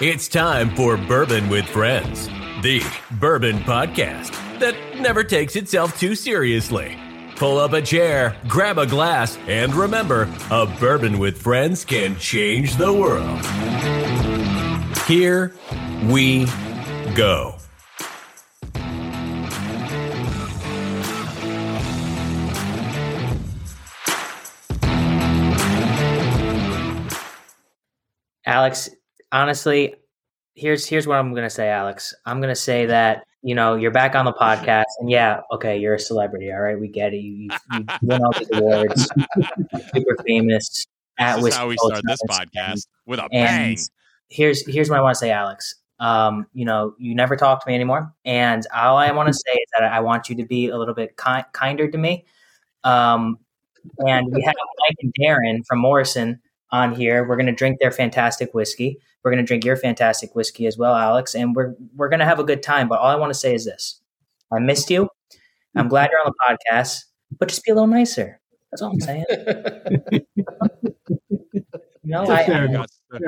It's time for Bourbon with Friends, the bourbon podcast that never takes itself too seriously. Pull up a chair, grab a glass, and remember a bourbon with friends can change the world. Here we go. Alex, honestly, here's here's what I'm gonna say, Alex. I'm gonna say that you know you're back on the podcast, and yeah, okay, you're a celebrity. All right, we get it. You you, you win all these awards, super famous. At this is how we start this podcast with a bang. Here's here's what I want to say, Alex. Um, you know, you never talk to me anymore, and all I want to say is that I want you to be a little bit ki- kinder to me. Um, and we have Mike and Darren from Morrison on here. We're going to drink their fantastic whiskey. We're going to drink your fantastic whiskey as well, Alex, and we're we're going to have a good time. But all I want to say is this: I missed you. I'm glad you're on the podcast, but just be a little nicer. That's all I'm saying. you know, I, I,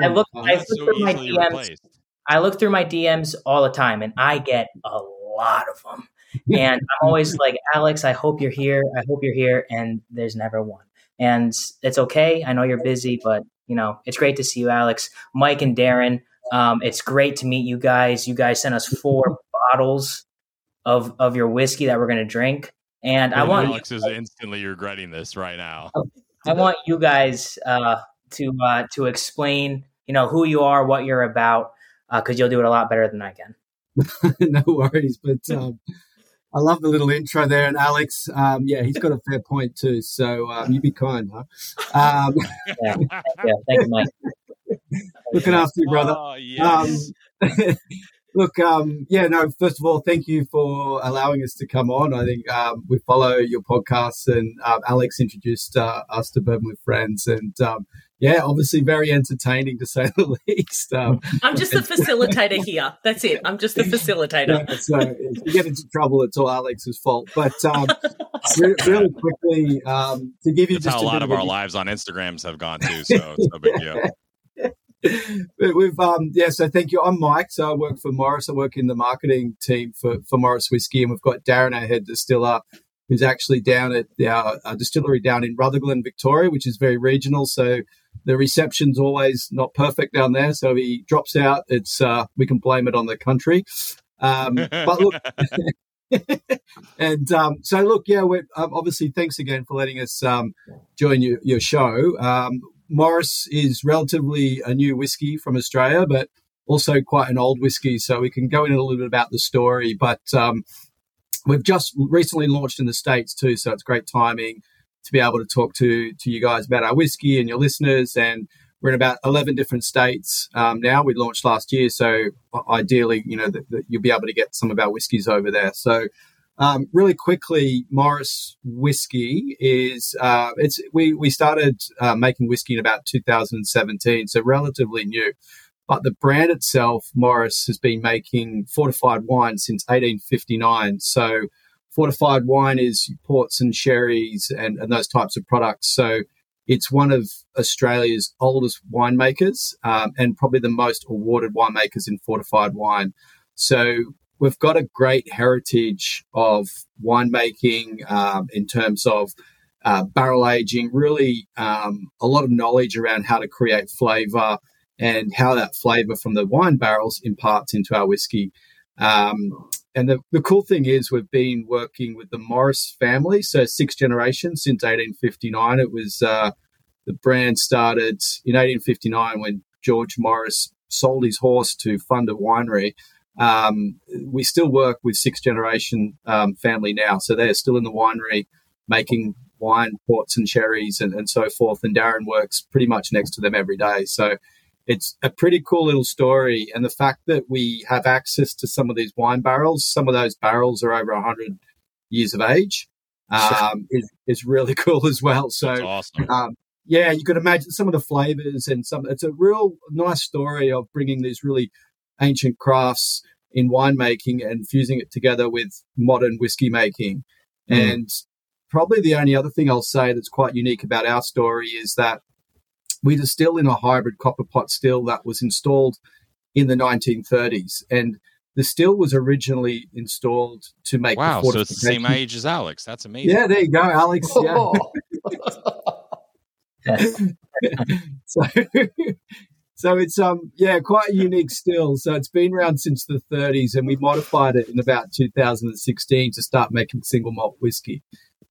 I, look, I look so through my DMs. Replaced. I look through my DMs all the time, and I get a lot of them. And I'm always like, Alex, I hope you're here. I hope you're here. And there's never one and it's okay. I know you're busy, but you know it's great to see you, Alex, Mike, and Darren. Um, it's great to meet you guys. You guys sent us four bottles of of your whiskey that we're going to drink, and, and I want Alex is instantly regretting this right now. I want you guys uh, to uh, to explain, you know, who you are, what you're about, because uh, you'll do it a lot better than I can. no worries, but um, I love the little intro there. And Alex, um, yeah, he's got a fair point too. So um, you be kind, huh? Um, yeah, yeah, thank you, Mike. Looking after you, brother. Oh, yes. Um, look, um, yeah, no, first of all, thank you for allowing us to come on. I think um, we follow your podcasts, and Alex introduced uh, us to Bourbon with Friends. And yeah, obviously very entertaining to say the least. Um, I'm just the facilitator here. That's it. I'm just the facilitator. Yeah, so if you get into trouble, it's all Alex's fault. But um, re- really quickly, um, to give you That's just how a, a lot of our lives on Instagrams have gone too. So it's no big deal. but We've um yeah, so thank you. I'm Mike, so I work for Morris. I work in the marketing team for for Morris Whiskey, and we've got Darren, our head distiller, who's actually down at our, our distillery down in Rutherglen, Victoria, which is very regional. So the reception's always not perfect down there, so he drops out. It's uh, we can blame it on the country. Um, but look, and um, so look, yeah, we're, um, obviously thanks again for letting us um, join your, your show. Um, Morris is relatively a new whiskey from Australia, but also quite an old whiskey, so we can go in a little bit about the story. But um, we've just recently launched in the states too, so it's great timing to be able to talk to to you guys about our whiskey and your listeners. And we're in about eleven different states um, now. We launched last year, so ideally, you know, that, that you'll be able to get some of our whiskies over there. So. Um, really quickly, Morris whiskey is uh, it's we we started uh, making whiskey in about 2017, so relatively new. But the brand itself, Morris, has been making fortified wine since 1859. So fortified wine is ports and sherries and, and those types of products. So it's one of Australia's oldest winemakers um, and probably the most awarded winemakers in fortified wine. So we've got a great heritage of winemaking um, in terms of uh, barrel aging, really um, a lot of knowledge around how to create flavor and how that flavor from the wine barrels imparts into our whiskey. Um, and the, the cool thing is, we've been working with the Morris family, so six generations since 1859. It was uh, the brand started in 1859 when George Morris sold his horse to fund a winery. Um, we still work with six generation um, family now, so they're still in the winery making wine, ports, and sherries, and, and so forth. And Darren works pretty much next to them every day. So it's a pretty cool little story. And the fact that we have access to some of these wine barrels, some of those barrels are over 100 years of age, um, is, is really cool as well. So, awesome. um, yeah, you could imagine some of the flavors and some, it's a real nice story of bringing these really ancient crafts in winemaking and fusing it together with modern whiskey making. Mm. And probably the only other thing I'll say that's quite unique about our story is that we distill in a hybrid copper pot still that was installed in the 1930s, and the still was originally installed to make. Wow, so it's the same age as Alex. That's amazing. Yeah, there you go, Alex. Yeah. so, so it's um yeah quite a unique still. So it's been around since the 30s, and we modified it in about 2016 to start making single malt whiskey.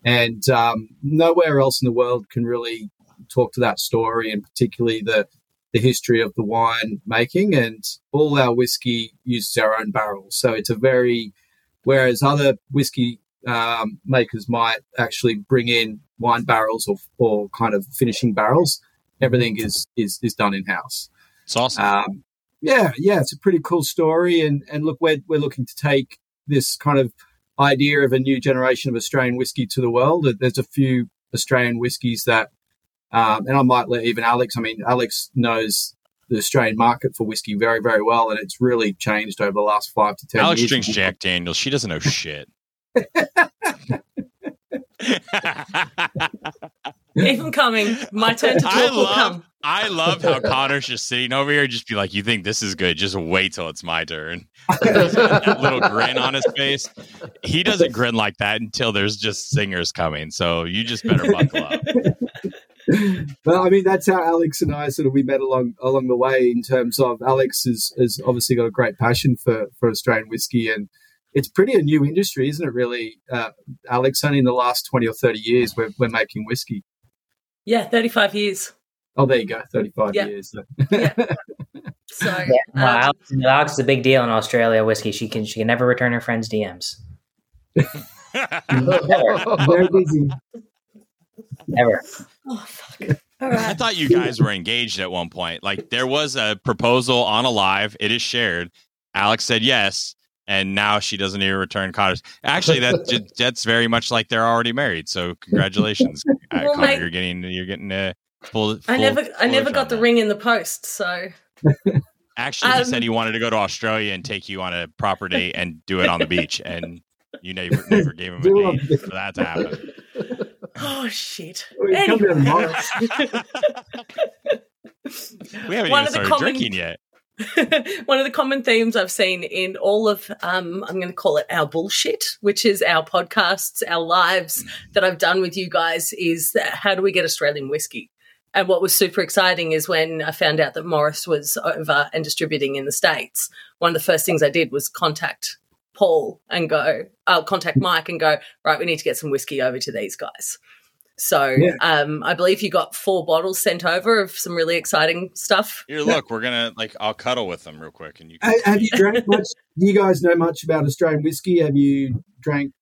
And um, nowhere else in the world can really talk to that story, and particularly the the history of the wine making. And all our whiskey uses our own barrels, so it's a very whereas other whiskey um, makers might actually bring in wine barrels or, or kind of finishing barrels. Everything is is, is done in house. It's awesome. Um, yeah, yeah, it's a pretty cool story. And and look, we're we're looking to take this kind of idea of a new generation of Australian whiskey to the world. There's a few Australian whiskies that, um, and I might let even Alex. I mean, Alex knows the Australian market for whiskey very, very well, and it's really changed over the last five to ten. Alex years. drinks Jack Daniels. She doesn't know shit. Even coming, my turn to talk I will love, come. I love how Connor's just sitting over here, just be like, "You think this is good? Just wait till it's my turn." that little grin on his face. He doesn't grin like that until there's just singers coming. So you just better buckle up. well, I mean, that's how Alex and I sort of we met along along the way. In terms of Alex has, has obviously got a great passion for for Australian whiskey and it's pretty a new industry, isn't it? Really, uh, Alex. Only in the last twenty or thirty years, we're we're making whiskey. Yeah, thirty-five years. Oh, there you go, thirty-five yeah. years. yeah. So, yeah, no, um, Alex, Alex is a big deal in Australia whiskey. She can she can never return her friends' DMs. Very busy. Never. Oh fuck. All right. I thought you guys were engaged at one point. Like there was a proposal on a live. It is shared. Alex said yes and now she doesn't even return Connor's. Actually, that that's very much like they're already married. So congratulations, uh, well, Connor. My, you're getting you're getting a full. full I never I never got the that. ring in the post. So actually, um, he said um, he wanted to go to Australia and take you on a proper date and do it on the beach, and you never never gave him a date for that to happen. Oh shit! Anyway. we haven't One even started common, drinking yet. one of the common themes I've seen in all of, um, I'm going to call it our bullshit, which is our podcasts, our lives that I've done with you guys, is how do we get Australian whiskey? And what was super exciting is when I found out that Morris was over and distributing in the States, one of the first things I did was contact Paul and go, I'll contact Mike and go, right, we need to get some whiskey over to these guys. So yeah. um, I believe you got four bottles sent over of some really exciting stuff. Here, look, we're gonna like I'll cuddle with them real quick, and you. Can- have you drank much? Do you guys know much about Australian whiskey? Have you drank?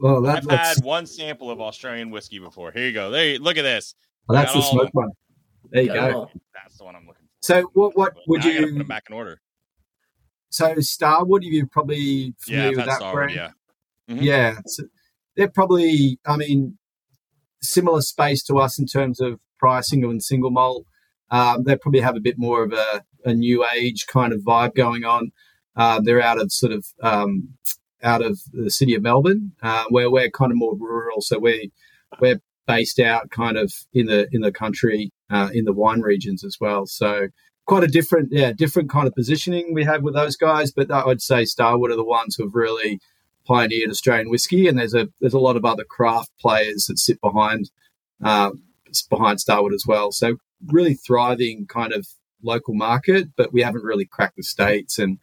Well, that, I've had one sample of Australian whiskey before. Here you go. There, you, look at this. Well, that's the smoke one. There you go. That's the one I'm looking for. So, what what would you put them back in order? So, Starward, you probably familiar yeah, with that Starward, brand? Yeah, mm-hmm. yeah. So they're probably. I mean, similar space to us in terms of pricing and single malt. Um, they probably have a bit more of a, a new age kind of vibe going on. Uh, they're out of sort of um, out of the city of Melbourne, uh, where we're kind of more rural. So we we're based out kind of in the in the country, uh, in the wine regions as well. So quite a different, yeah, different kind of positioning we have with those guys. But I would say Starward are the ones who have really pioneered Australian whiskey, and there's a there's a lot of other craft players that sit behind uh, behind Starward as well. So really thriving kind of local market, but we haven't really cracked the states. And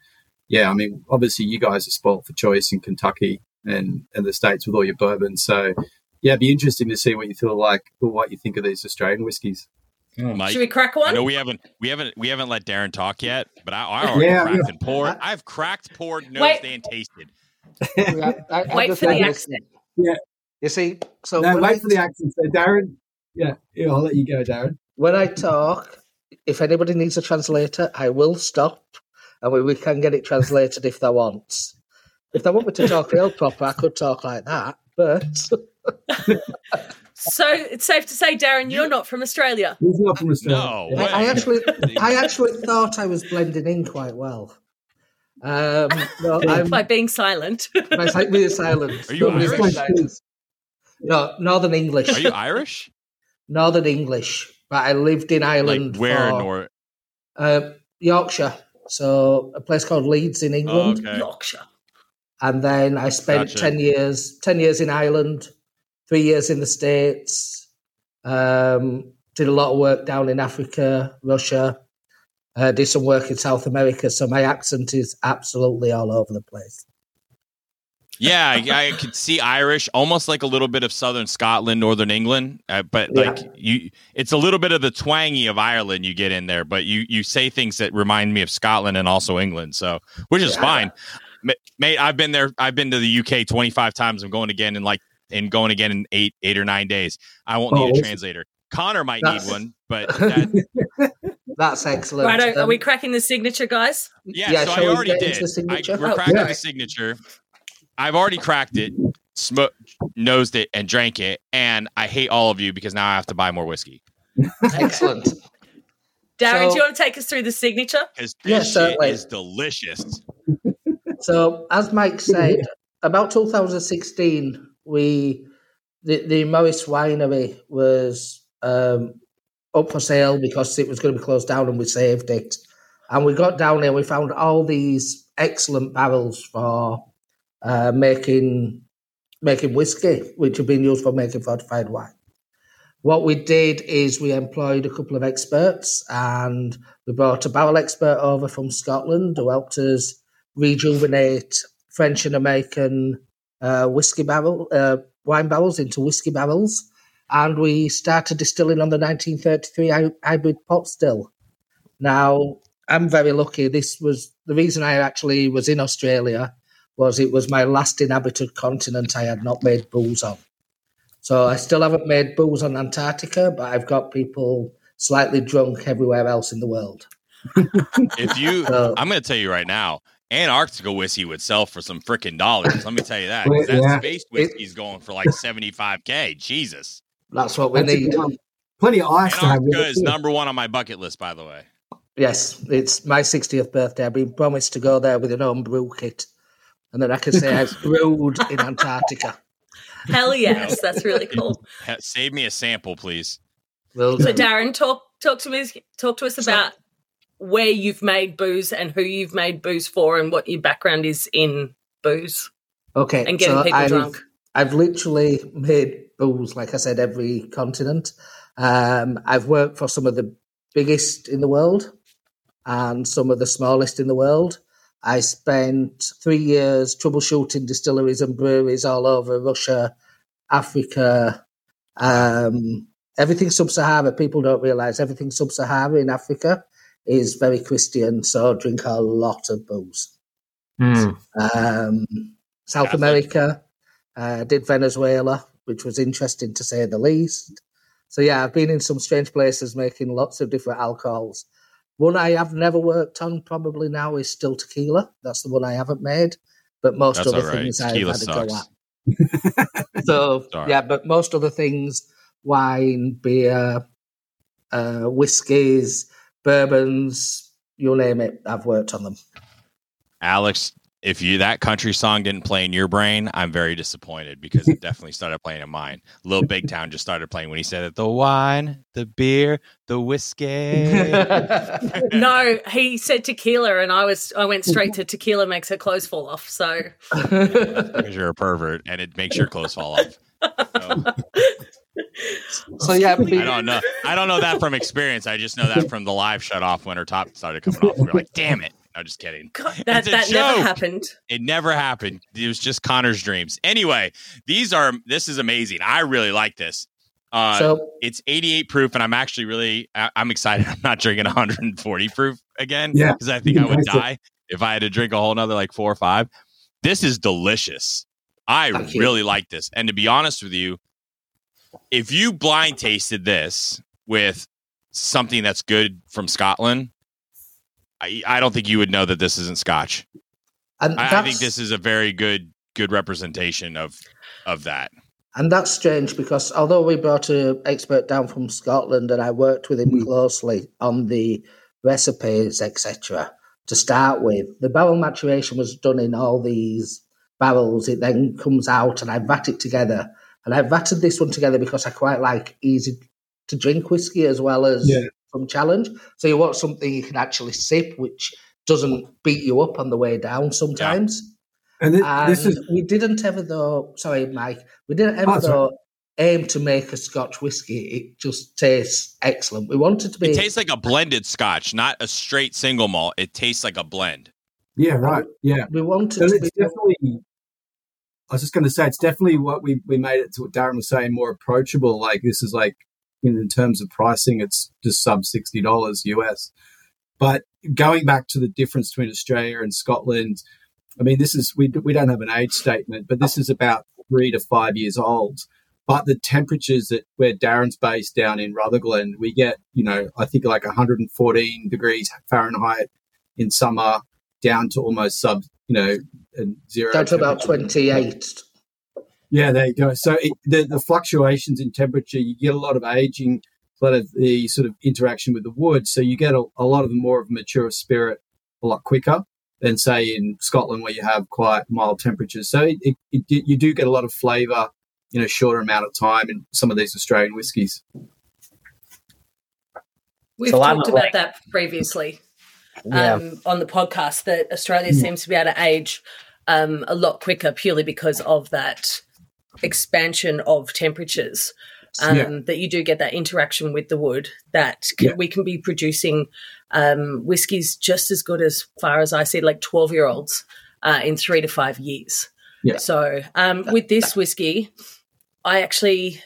yeah, I mean, obviously you guys are spoilt for choice in Kentucky and and the states with all your bourbon. So yeah, it'd be interesting to see what you feel like or what you think of these Australian whiskies. Hmm. Mike, Should we crack one? No, we haven't we haven't we haven't let Darren talk yet, but I, I already yeah, cracked yeah. and poured. I've cracked, poured, nosed, and tasted. I, I, wait for the accent. Yeah. You see, so no, wait I, for the accent. So, Darren, yeah, yeah, I'll let you go, Darren. When I talk, if anybody needs a translator, I will stop, and we, we can get it translated if they want. If they want me to talk real proper, I could talk like that, but. so it's safe to say, Darren, you're not from Australia. He's not from Australia. No, I, I actually, I actually thought I was blending in quite well. Um, no, I'm, by being silent. by being silent. Are you Irish? No, Northern English. Are you Irish? Northern English, but I lived in Ireland. Like where for, North? Uh, Yorkshire. So a place called Leeds in England, okay. Yorkshire. And then I spent Gotcha. ten years, ten years in Ireland, three years in the States. Um, did a lot of work down in Africa, Russia. Uh, did some work in South America, so my accent is absolutely all over the place. Yeah, I, I could see Irish, almost like a little bit of Southern Scotland, Northern England, uh, but Yeah. like you, it's a little bit of the twangy of Ireland you get in there. But you you say things that remind me of Scotland and also England, so which is Yeah. fine. Ma- Mate, I've been there. I've been to the UK twenty five times. I'm going again in like and going again in eight eight or nine days. I won't Oh, need a translator. Connor might That's- need one, but that, That's excellent. Right, are, are Um, we cracking the signature, guys? Yeah, Yeah, so I shall we already get did. the signature? I, we're Oh, cracking yeah. the signature. I've already cracked it, smoked, nosed it, and drank it, and I hate all of you because now I have to buy more whiskey. excellent. Darren, So- do you want to take us through the signature? Because this Yes, shit certainly. is delicious. So, as Mike said, about 2016, we the, the Morris Winery was um, up for sale because it was going to be closed down, and we saved it. And we got down there, we found all these excellent barrels for uh, making making whiskey, which have been used for making fortified wine. What we did is we employed a couple of experts, and we brought a barrel expert over from Scotland who helped us rejuvenate French and American uh, whiskey barrel uh, wine barrels into whiskey barrels, and we started distilling on the 1933 hybrid pot still. Now I'm very lucky. This was the reason I actually was in Australia was it was my last inhabited continent I had not made booze on. So I still haven't made booze on Antarctica, but I've got people slightly drunk everywhere else in the world. If you, So- I'm going to tell you right now, Antarctica whiskey would sell for some freaking dollars. Let me tell you that. 'cause Well, That yeah. space whiskey's going for like 75k. Jesus. That's what we That's a need. good one. Plenty of ice to have with Antarctica it. is too. number one on my bucket list, by the way. Yes, it's my 60th birthday. I've been promised to go there with an home brew kit. And then I can say I've brewed in Antarctica. Hell yes, that's really cool. Save me a sample, please. Well, So Darren, talk talk to me talk to us about where you've made booze and who you've made booze for and what your background is in booze okay. and getting so people I've, drunk. I've literally made booze, like I said, every continent. Um, I've worked for some of the biggest in the world and some of the smallest in the world. I spent three years troubleshooting distilleries and breweries all over Russia, Africa, um, everything sub-Sahara. People don't realize everything sub-Sahara in Africa is very Christian, so drink a lot of booze. Mm. Um, South Catholic. America, uh, did Venezuela, which was interesting to say the least. So yeah, I've been in some strange places making lots of different alcohols. One I have never worked on probably now is still tequila. That's the one I haven't made, but most That's other all right. things Tequila I've had a go at. so Sorry. yeah, but most other things, wine, beer, uh, whiskies, bourbons, you name it, I've worked on them. Alex, if you that country song didn't play in your brain, I'm very disappointed because it definitely started playing in mine. Little Big Town just started playing when he said it. The wine, the beer, the whiskey. No, he said tequila and I was I went straight to tequila makes her clothes fall off. So because you're a pervert and it makes your clothes fall off. So, so yeah, I don't know. I don't know that from experience. I just know that from the live shut off when her top started coming off. We are like, damn it. I'm no, just kidding. God, that It's a that never happened. It never happened. It was just Connor's dreams. Anyway, these are this is amazing. I really like this. Uh, so it's 88 proof, and I'm actually really I- I'm excited. I'm not drinking 140 proof again Yeah. because I think I would Nice. die if I had to drink a whole nother like four or five. This is delicious. I Thank you. really like this. And to be honest with you, if you blind tasted this with something that's good from Scotland, I, I don't think you would know that this isn't Scotch. and I, I think this is a very good good representation of of that. and that's strange because although we brought an expert down from Scotland and I worked with him Mm. closely on the recipes, etc. To start with, the barrel maturation was done in all these barrels. It then comes out, and I vat it together. And I've vatted this one together because I quite like easy to drink whiskey as well as Yeah. from challenge. So you want something you can actually sip, which doesn't beat you up on the way down sometimes. And, thi- And this is we didn't ever though. Sorry, Mike. We didn't ever ah, sorry. though aim to make a Scotch whiskey. It just tastes excellent. We wanted to be. It tastes like a blended Scotch, not a straight single malt. It tastes like a blend. yeah, right. Yeah. we wanted So to it's be. definitely. I was just going to say it's definitely what we we made it to what Darren was saying more approachable. Like this is like in, in terms of pricing, it's just sub sixty dollars US. But going back to the difference between Australia and Scotland, I mean, this is we we don't have an age statement, but this is about three to five years old. But the temperatures that where Darren's based down in Rutherglen, we get you know I think like 114 degrees Fahrenheit in summer, down to almost sub you know and zero. Down to about 28. Yeah, there you go. So it, the the fluctuations in temperature, you get a lot of aging, a lot of the sort of interaction with the wood. So you get a, a lot of the more of a mature spirit a lot quicker than say in Scotland where you have quite mild temperatures. So it, it, it you do get a lot of flavour in a shorter amount of time in some of these Australian whiskies. We've So talked about like- that previously Yeah. um, on the podcast that Australia Hmm. seems to be able to age um, a lot quicker purely because of that expansion of temperatures. Um, Yeah. That you do get that interaction with the wood, that can, we can be producing um, whiskies just as good as far as I see, like 12 year olds uh, in three to five years. So um, with this whiskey, I actually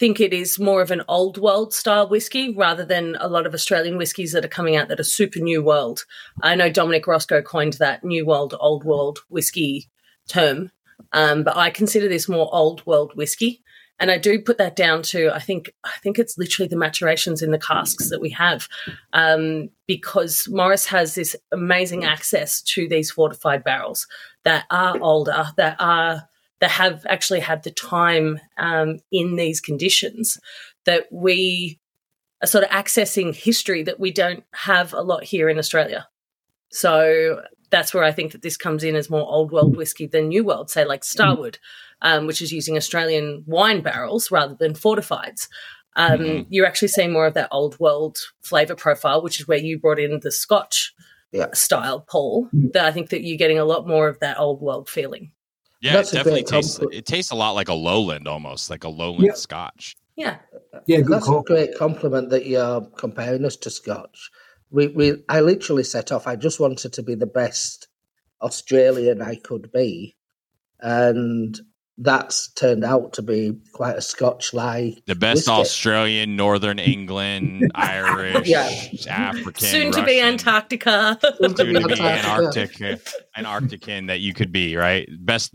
think it is more of an old world style whiskey rather than a lot of Australian whiskies that are coming out that are super new world. I know Dominic Roskrow coined that new world, old world whiskey term, um, but I consider this more old world whiskey. And I do put that down to I think I think it's literally the maturations in the casks that we have, um, because Morris has this amazing access to these fortified barrels that are older, that are that have actually had the time um, in these conditions that we are sort of accessing history that we don't have a lot here in Australia. So that's where I think that this comes in as more old world whiskey than new world, say like Starward, um, which is using Australian wine barrels rather than fortifieds. Um, Mhm. You're actually seeing more of that old world flavor profile, which is where you brought in the Scotch Yeah. style, Paul. That I think that you're getting a lot more of that old world feeling. Yeah, That's it definitely tastes. compl- It tastes a lot like a lowland, almost like a lowland Yeah. Scotch. Yeah. Yeah, good That's call. a great compliment that you're comparing us to Scotch. We, we, I literally set off. I just wanted to be the best Australian I could be, and that's turned out to be quite a Scotch-like. The best Whiskey. Australian, Northern England, Irish, Yeah. African, Soon to be Antarctica. Soon to be Antarctica. Antarctic, uh, Antarctican that you could be, right? Best.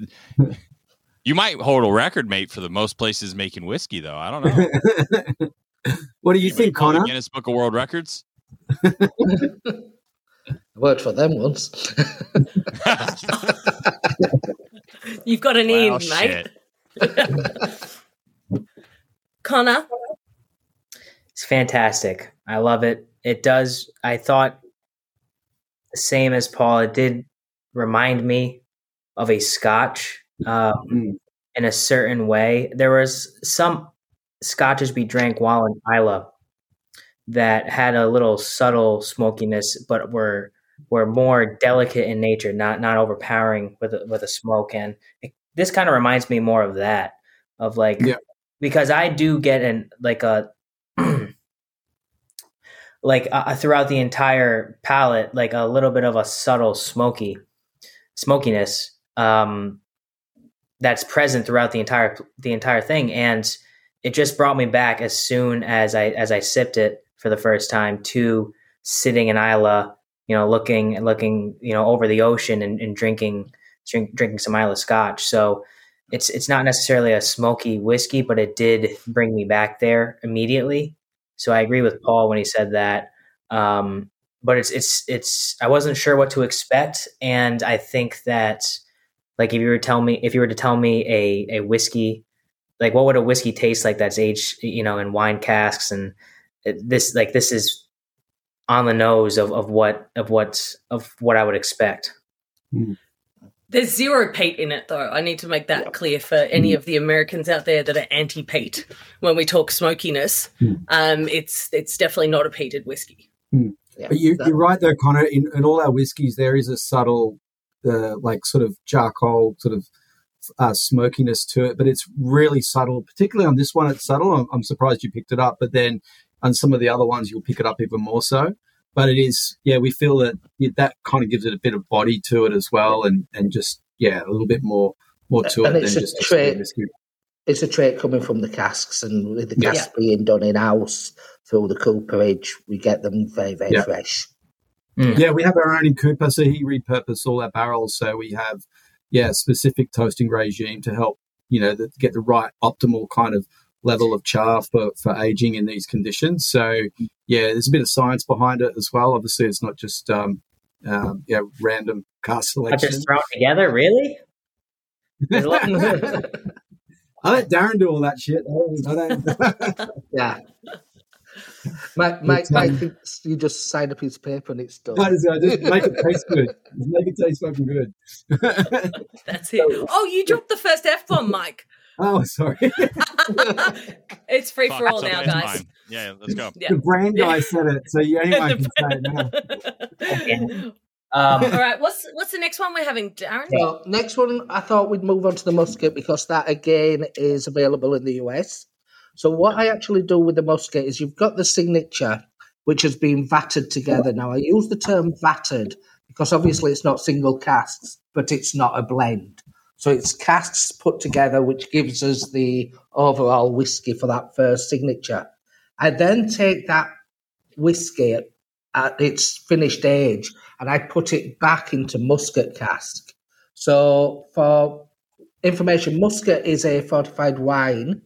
You might hold a record, mate, for the most places making whiskey, though. I don't know. what do you might think, go Connor? Guinness Book of World Records. I worked for them once. You've got an Well, in, mate. Connor, It's fantastic. I love it. It does. I thought the same as Paul. It did remind me of a Scotch um, Mm. in a certain way. There was some Scotches we drank while in Islay that had a little subtle smokiness, but were were more delicate in nature, not not overpowering with a, with a smoke. And it, this kind of reminds me more of that, of like Yeah. because I do get an like a like uh, throughout the entire palate, like a little bit of a subtle smoky smokiness um, that's present throughout the entire the entire thing, and it just brought me back as soon as I as I sipped it for the first time to sitting in Islay, you know, looking and looking you know over the ocean and, and drinking drink, drinking some Islay Scotch. So it's it's not necessarily a smoky whiskey, but it did bring me back there immediately. So I agree with Paul when he said that. Um, but it's it's it's I wasn't sure what to expect, and I think that like if you were to tell me if you were to tell me a a whiskey, like what would a whiskey taste like that's aged you know in wine casks and this like this is on the nose of, of what of what of what I would expect. there's zero peat in it, though. I need to make that clear for any of the Americans out there that are anti peat when we talk smokiness. Hmm. Um, it's it's definitely not a peated whiskey. Yeah, But you, that- you're right though, Connor. In, in all our whiskies, there is a subtle, uh, like sort of charcoal, sort of uh, smokiness to it. But it's really subtle. Particularly on this one, it's subtle. I'm, I'm surprised you picked it up. But then on some of the other ones, you'll pick it up even more so. But it is, yeah, we feel that that kind of gives it a bit of body to it as well, and and just yeah, a little bit more more to And it it's than a just trait- straight whiskey. it's a trait coming from the casks, and with the Yeah. being done in house through the cooperage, we get them very, very Yeah. fresh. Mm. Yeah, we have our own in Cooper, so he repurposed all our barrels. So we have, yeah, specific toasting regime to help, you know, the, get the right optimal kind of level of char for, for aging in these conditions. So yeah, there's a bit of science behind it as well. Obviously, it's not just um, um, yeah, random cask Not selection. just thrown together, really? There's a lot- I let Darren do all that shit. I don't. I don't Yeah. Mike, Mike, It's, um, Mike thinks you just sign a piece of paper and it's done. I just, I just make it taste good. Just make it taste fucking good. That's it. Oh, you dropped the first F bomb, Mike. Oh, sorry. it's free Fuck, for all now, guys. fine. Yeah, let's go. Yeah. The brand guy said it, so you anyone can say it now. um, all right, what's what's the next one we're having, Darren? So next one, I thought we'd move on to the muscat because that again is available in the US. So what I actually do with the muscat is you've got the signature, which has been vatted together. Now I use the term vatted because obviously it's not single casks, but it's not a blend. So it's casks put together, which gives us the overall whiskey for that first signature. I then take that whiskey at its finished age and I put it back into muscat cask. So, for information, muscat is a fortified wine.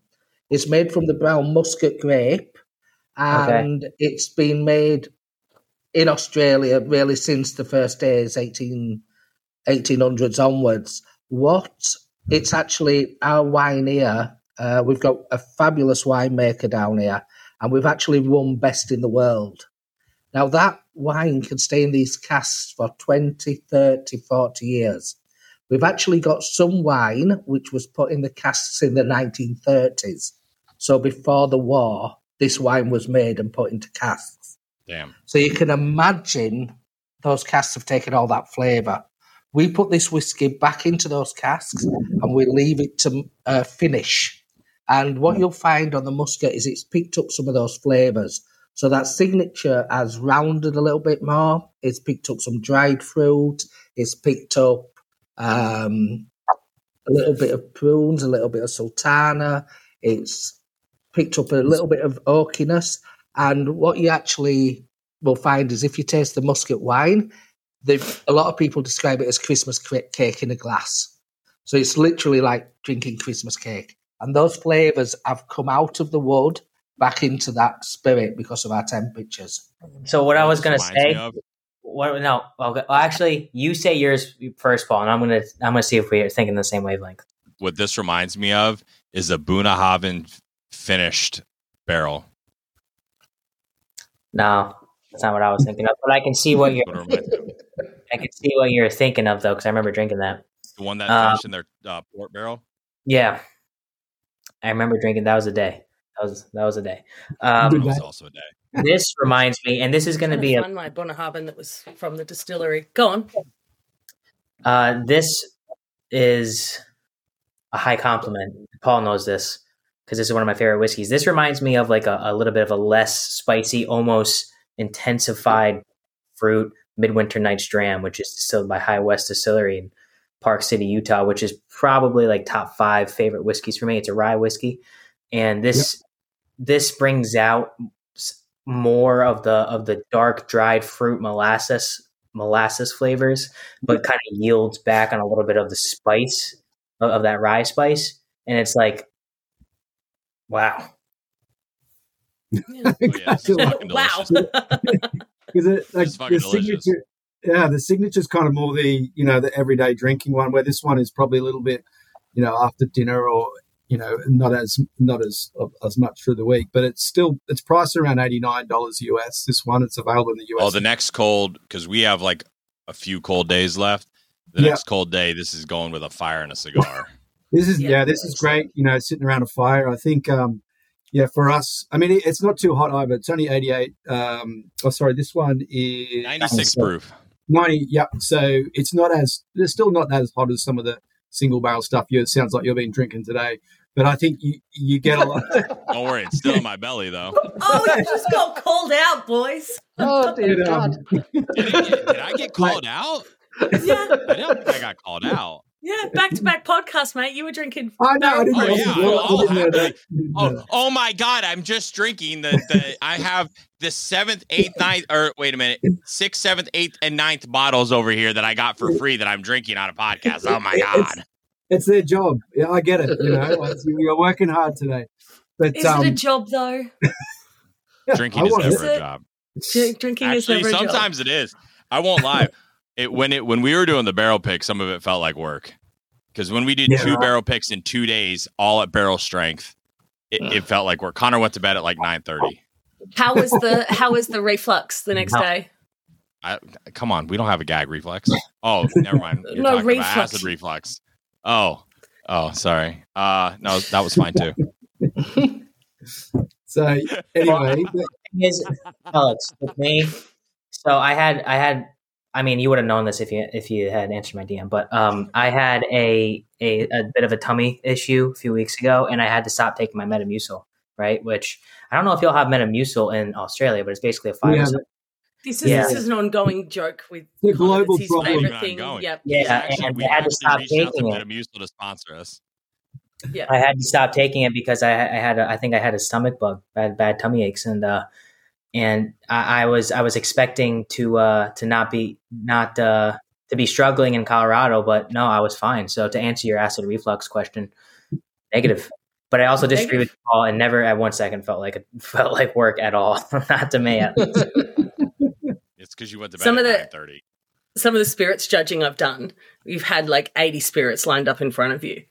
It's made from the brown muscat grape, and it's been made in Australia really since the first days, 18, 1800s onwards. What it's actually our wine here. Uh, we've got a fabulous winemaker down here, and we've actually won best in the world. Now, that wine can stay in these casks for 20, 30, 40 years. We've actually got some wine which was put in the casks in the 1930s. So, before the war, this wine was made and put into casks. Damn. So, you can imagine those casks have taken all that flavour. We put this whiskey back into those casks and we leave it to uh, finish. And what you'll find on the muscat is it's picked up some of those flavours. So that signature has rounded a little bit more. It's picked up some dried fruit. It's picked up um, a little bit of prunes, a little bit of sultana. It's picked up a little bit of oakiness. And what you actually will find is if you taste the muscat wine, they've, a lot of people describe it as Christmas cake in a glass. So it's literally like drinking Christmas cake. And those flavours have come out of the wood back into that spirit because of our temperatures. so what I was gonna say, of- what? No, okay. Well, actually, you say yours first, Paul, and I'm gonna I'm gonna see if we're thinking the same wavelength. what this reminds me of is a Bunnahabhain finished barrel. No, that's not what I was thinking of. But I can see what you're What it reminds me of. I can see what you're thinking of though, because I remember drinking that. The one that Uh, finished in their uh, port barrel. Yeah, I remember drinking. That was a day. That was that was a day. That Um, was also a day. this reminds me, and this is going to be a my Bunnahabhain that was from the distillery. Go on. Uh, this is a high compliment. Paul knows this because this is one of my favorite whiskeys. This reminds me of like a, a little bit of a less spicy, almost intensified fruit Midwinter Night's Dram, which is distilled by High West Distillery in Park City, Utah, which is probably like top five favorite whiskeys for me. It's a rye whiskey, and this this brings out more of the of the dark dried fruit molasses molasses flavors but kind of yields back on a little bit of the spice of, of that rye spice, and it's like, wow, Oh, yeah, this is Exactly. fucking wow. Delicious. Because it like the signature, yeah, the signature's kind of more the you know the everyday drinking one, where this one is probably a little bit, you know, after dinner or you know not as not as as much through the week, but it's still it's priced around eighty nine dollars US. This one it's available in the US. Oh, the next cold because we have like a few cold days left. The Yeah. next cold day, this is going with a fire and a cigar. This is Yeah. yeah, this is great. You know, sitting around a fire. I think um, yeah, for us, I mean, it's not too hot either. It's only 88. Um, oh, sorry, this one is 96 proof. 90. Yeah, so it's not as it's still not as hot as some of the single barrel stuff. You it sounds like you've been drinking today, but I think you you get a lot. Don't worry, it's still in my belly though. Oh, you just got called out, boys. Oh dear God! Did, it- did I get called out? Yeah, I don't think I got called out. Yeah. Back to back podcast, mate. You were drinking. I know. I didn't Oh, know. yeah, I I'll didn't know have that. Oh, oh my God! I'm just drinking the the. I have the seventh, eighth, ninth, or wait a minute, sixth, seventh, eighth, and ninth bottles over here that I got for free that I'm drinking on a podcast. Oh my God! It's their job. Yeah, I get it. You know, It's- you're working hard today. But Is um, it a job though? Drinking is never it. a job. Dr- Drinking is Actually, never a job. sometimes it is. I won't lie. It when it when we were doing the barrel pick, some of it felt like work. Because when we did Yeah. two barrel picks in two days, all at barrel strength, it, it felt like work. Connor went to bed at like nine thirty. How was the How was the reflux the next No. day? I come on, we don't have a gag reflex. Oh, never mind. You're No, reflux. about acid reflux. Oh, oh, sorry. Uh, no, that was fine too. so anyway. thing is, Alex, with me, so I had, I had, I mean, you would have known this if you if you had answered my DM, but um, I had a, a a bit of a tummy issue a few weeks ago, and I had to stop taking my Metamucil, right? Which I don't know if you'll have Metamucil in Australia, but it's basically a five. Yeah, This is Yeah. this is an ongoing joke with The global That's his problem. thing. Yep. Yeah, Actually, and we I had to stop reached to taking it. Metamucil to sponsor us. Yeah. I had to stop taking it because I, I had a, I think I had a stomach bug, bad bad tummy aches, and uh, and I, I was I was expecting to uh to not be not uh to be struggling in Colorado, but no, I was fine. So to answer your acid reflux question, negative. But I also disagree with Paul, and never at one second felt like it felt like work at all. not to me. At least. It's because you went to bed Some at of the- nine thirty. Some of the spirits judging I've done, you've had like 80 spirits lined up in front of you.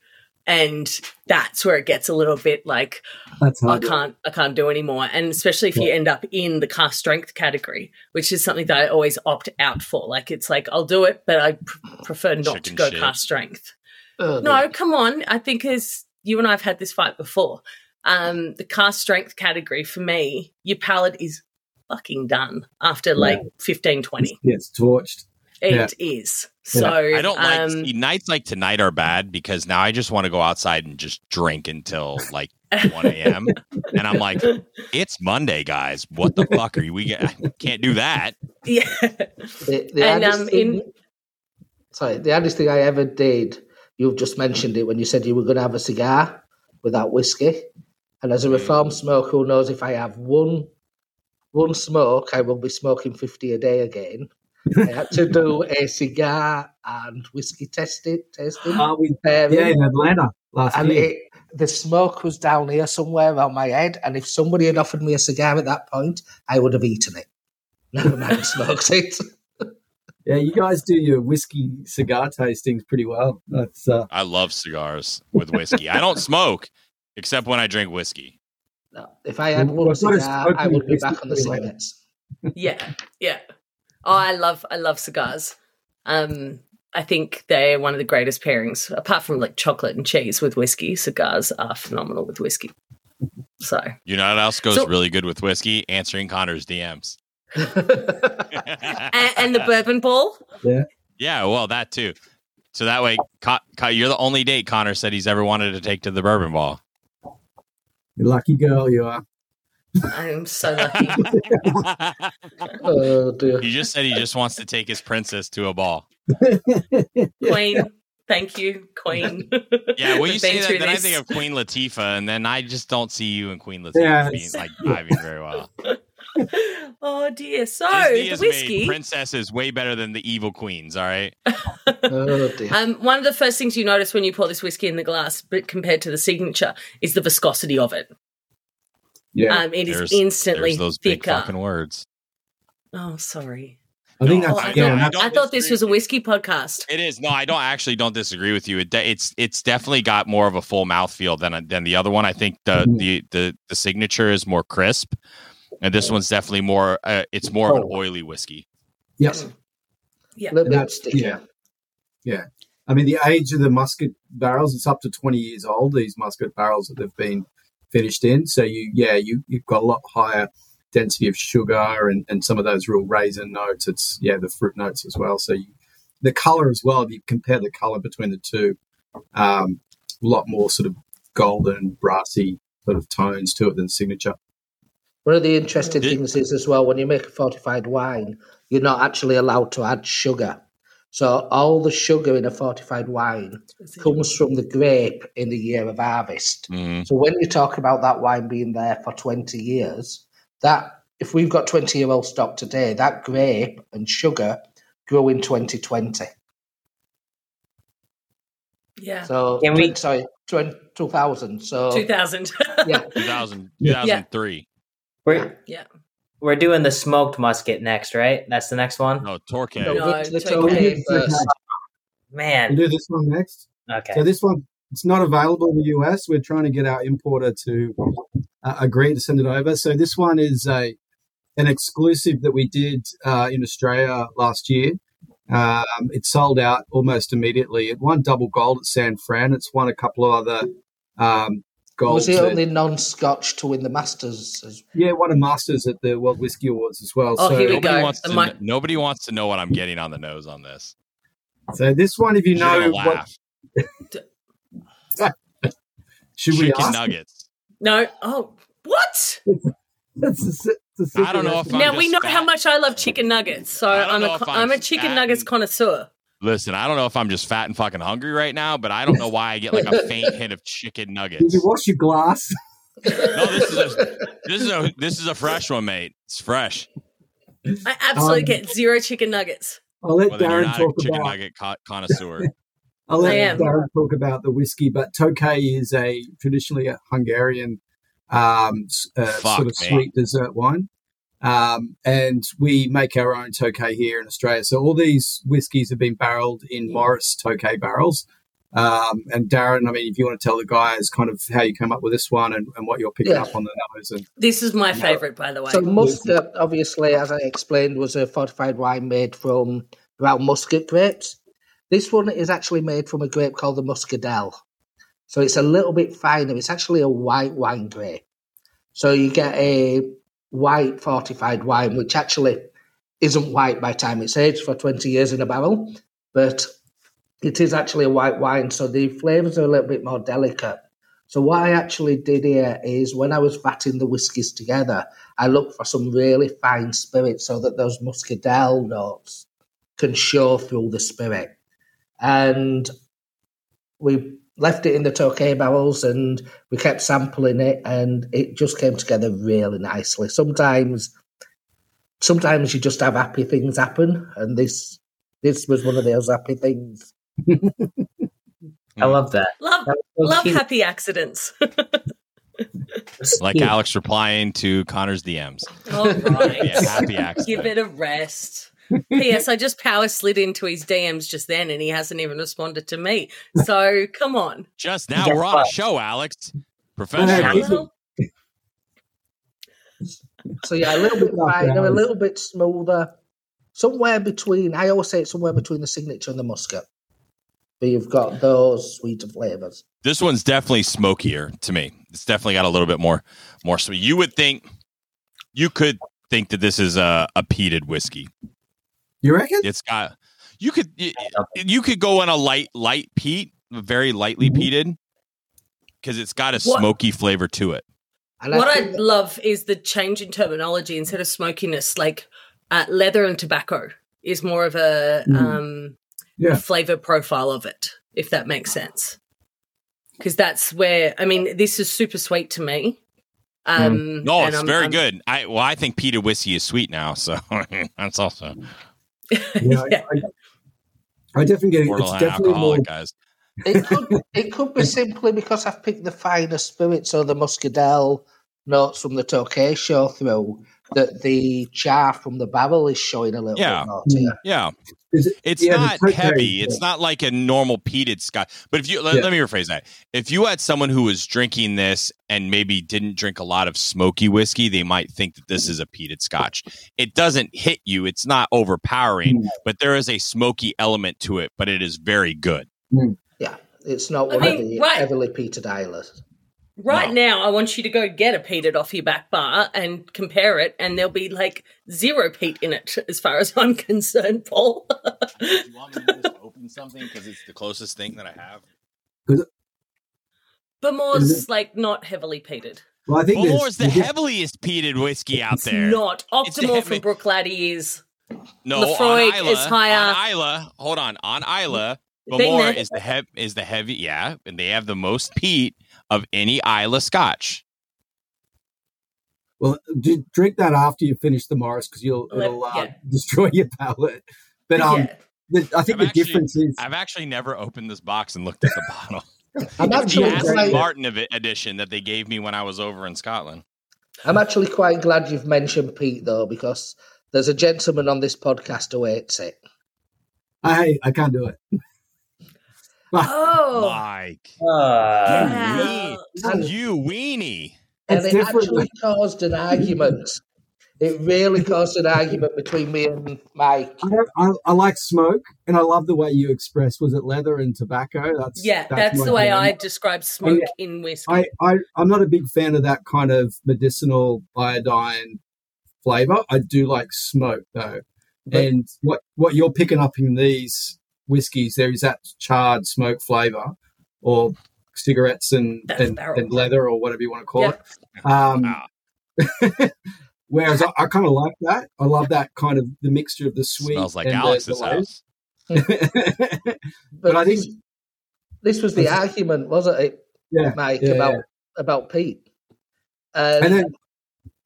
And that's where it gets a little bit like That's I can't I can't do anymore. And especially if you end up in the cask strength category, which is something that I always opt out for. Like it's like I'll do it, but I pr- prefer not to go shit. cask strength. Oh, No, come on. I think as you and I have had this fight before. Um, the cask strength category for me, your palate is fucking done after like 15, 20. It's torched. It is. Yeah. So I don't like um, see, nights like tonight are bad because now I just want to go outside and just drink until like one a.m. and I'm like, it's Monday, guys. What the fuck are you? We get, can't do that. yeah. The, the And, hardest um, thing, in- sorry, the hardest thing I ever did, you've just mentioned it when you said you were going to have a cigar without whiskey. And as a reformed smoker who knows if I have one one smoke, I will be smoking 50 a day again. I had to do a cigar and whiskey testing, tasting Uh, we, pairing. yeah, in Atlanta last and year. it, the smoke was down here somewhere around my head. And if somebody had offered me a cigar at that point, I would have eaten it. Never mind smoked it. Yeah, you guys do your whiskey cigar tastings pretty well. That's uh, I love cigars with whiskey. I don't smoke except when I drink whiskey. No, if I had Well, one it's a cigar, I would be back on the anyway. cigarettes. yeah. Yeah. Oh, I love I love cigars. Um I think they're one of the greatest pairings, apart from like chocolate and cheese with whiskey. Cigars are phenomenal with whiskey. So You know what else goes So- really good with whiskey? Answering Connor's DMs. and, and the bourbon ball. yeah, Yeah. well, that too. So that way, Co- Co- you're the only date Connor said he's ever wanted to take to the bourbon ball. You're lucky girl you are. I'm so lucky. oh dear. he just said he just wants to take his princess to a ball. Queen. Thank you, Queen. Yeah, when you We've say that, through then I think of Queen Latifah, and then I just don't see you and Queen Latifah Yeah, being like vibing very well. oh dear. So Disney the whiskey. made princesses way better than the evil queens. All right, Oh dear. Um, one of the first things you notice when you pour this whiskey in the glass, but compared to the signature, is the viscosity of it. Yeah, Um, it is There's- instantly there's those big thicker. fucking words. Oh, sorry. I think that's I yeah. don't- I thought this was a whiskey podcast. It is no, I don't actually don't disagree with you. It, de- it's it's definitely got more of a full mouthfeel than than the other one. I think the Mhm. the the the signature is more crisp, and this one's definitely more. Uh, it's more of an Oh. oily whiskey. yes. Yeah. A little bit That's- stickier. yeah. I mean, the age of the muscat barrels, it's up to 20 years old, these muscat barrels that they've been finished in. So you, yeah, you you've got a lot higher density of sugar and, and some of those real raisin notes. It's yeah, the fruit notes as well. So you, the color as well. If you compare the color between the two, um, a lot more sort of golden, brassy sort of tones to it than signature. One of the interesting things is as well when you make a fortified wine, you're not actually allowed to add sugar. So all the sugar in a fortified wine comes from the grape in the year of harvest. Mhm. So when you talk about that wine being there for 20 years, that if we've got 20 year old stock today, that grape and sugar grew in 2020. Yeah. So Can we- 20 sorry, 20, 2000. So 2000. yeah, 2000, Yeah. 2003. We're yeah. We're doing the smoked muscat next, right? That's the next one. No, Torque. no, No, go to the Tokay. Tokay first. We'll Man, do this one next. okay. So this one, it's not available in the US. We're trying to get our importer to uh, agree to send it over. So this one is a an exclusive that we did uh, in Australia last year. Um, it sold out almost immediately. It won double gold at San Fran. It's won a couple of other um, golds. Was the at- only non-Scotch to win the Masters? as- yeah, won a Masters at the World Whiskey Awards as well. Oh, so, here we Nobody go. wants to. mi- nobody wants to know what I'm getting on the nose on this. so this one, if you You're know, what, laugh. should we Chicken ask? nuggets. No. Oh, what? That's a, se- it's a I don't know if I'm now we know fat. how much I love chicken nuggets, so I don't I'm know a if co- I'm I'm a chicken fat nuggets connoisseur. Listen, I don't know if I'm just fat and fucking hungry right now, but I don't know why I get like a faint hint of chicken nuggets. Did you wash your glass? No, this is a this is a this is a fresh one, mate. It's fresh. I absolutely Um, get zero chicken nuggets. I'll let Well, then you're Darren not talk a chicken about. nugget co- connoisseur. I'll let I am. Darren talk about the whiskey, but Tokay is a traditionally a Hungarian um, uh, Fuck sort of me. sweet dessert wine. Um, and we make our own Tokay here in Australia. So all these whiskies have been barreled in Morris Tokay barrels. Um, and Darren, I mean, if you want to tell the guys kind of how you came up with this one and, and what you're picking Yeah. up on the nose and This is my favorite, by the way. So Muscat, obviously, as I explained, was a fortified wine made from brown Muscat grapes. This one is actually made from a grape called the Muscadel. So it's a little bit finer. It's actually a white wine grape. So you get a white fortified wine, which actually isn't white by time it's aged for 20 years in a barrel, but it is actually a white wine. So the flavours are a little bit more delicate. So what I actually did here is when I was vatting the whiskies together, I looked for some really fine spirit so that those muscadel notes can show through the spirit. And we left it in the Tokay barrels and we kept sampling it and it just came together really nicely. Sometimes sometimes you just have happy things happen and this this was one of those happy things. I love that. love That was so love cute. happy accidents. like Cute. Alex replying to Connor's DMs. All right. Yeah, happy Give it a rest. P.S. I just power slid into his DMs just then and he hasn't even responded to me. So come on. Just now Guess we're on what? a show, Alex. Professional. keep Well, So yeah, a little bit wider, a little bit smoother, somewhere between. I always say it's somewhere between the signature and the muscat. But you've got those sweeter flavors. This one's definitely smokier to me. It's definitely got a little bit more more sweet. You would think you could think that this is a, a peated whiskey. You reckon? It's got you could you, you could go on a light light peat, very lightly Mhm. peated, because it's got a What- smoky flavor to it. And what I that- love is the change in terminology instead of smokiness, like uh, leather and tobacco is more of a Mm. um, Yeah. flavor profile of it, if that makes sense. Because that's where I mean, this is super sweet to me. Um, No, and it's I'm- very I'm- good. I well, I think peated whiskey is sweet now, so that's also Yeah, Yeah. I, I, I definitely get it. It's definitely more. guys. it could it could be simply because I've picked the finer spirits or the muscadel notes from the Tokay show through that the jar from the barrel is showing a little Yeah. bit more to you. Yeah, it- it's Yeah, not Tokay- heavy. It's not like a normal peated scotch. But if you let, Yeah. let me rephrase that, if you had someone who was drinking this and maybe didn't drink a lot of smoky whiskey, they might think that this is a peated scotch. It doesn't hit you. It's not overpowering, Mm. but there is a smoky element to it. But it is very good. Yeah, it's not I one mean, of the right. heavily peated Islays. Right No. now, I want you to go get a peated off your back bar and compare it, and there'll be like zero peat in it, as far as I'm concerned, Paul. Do you want me to just open something because it's the closest thing that I have? but more's like not heavily peated. Well, I think there's- Bulmore's the there's- heaviest peated whiskey out It's there. not It's the Octomore heavy- from Bruichladdich is. no, Laphroaig on Islay, is higher. On Islay, hold on. On Islay, Been Bulmore there. is the heavy is the heavy, yeah, and they have the most peat of any Islay Scotch. Well, d- drink that after you finish the Morris because you'll it'll uh, yeah. destroy your palate. But um, yeah. the, I think I've the actually- difference is I've actually never opened this box and looked at the bottle. I'm the actually Aston quite, Martin of it edition that they gave me when I was over in Scotland. I'm actually quite glad you've mentioned peat though, because there's a gentleman on this podcast who hates it. I I can't do it. Oh, Mike, Uh, yeah. And- you weenie. And It's it different. actually caused an argument. It really caused an argument between me and Mike. I, don't, I, I like smoke, and I love the way you express. Was it leather and tobacco? That's yeah, that's my the way. I describe smoke in whiskey. I, I I'm not a big fan of that kind of medicinal iodine flavor. I do like smoke though, But- and what what you're picking up in these whiskeys, there is that charred smoke flavor, or cigarettes and and, and leather or whatever you want to call Yeah. it. Um, Wow. whereas I, I kind of like that. I love that kind of the mixture of the sweet. Smells like and Alex's the house. But, But I this, think- this was the argument, wasn't it, yeah, Mike, yeah, about yeah. about peat? And, And then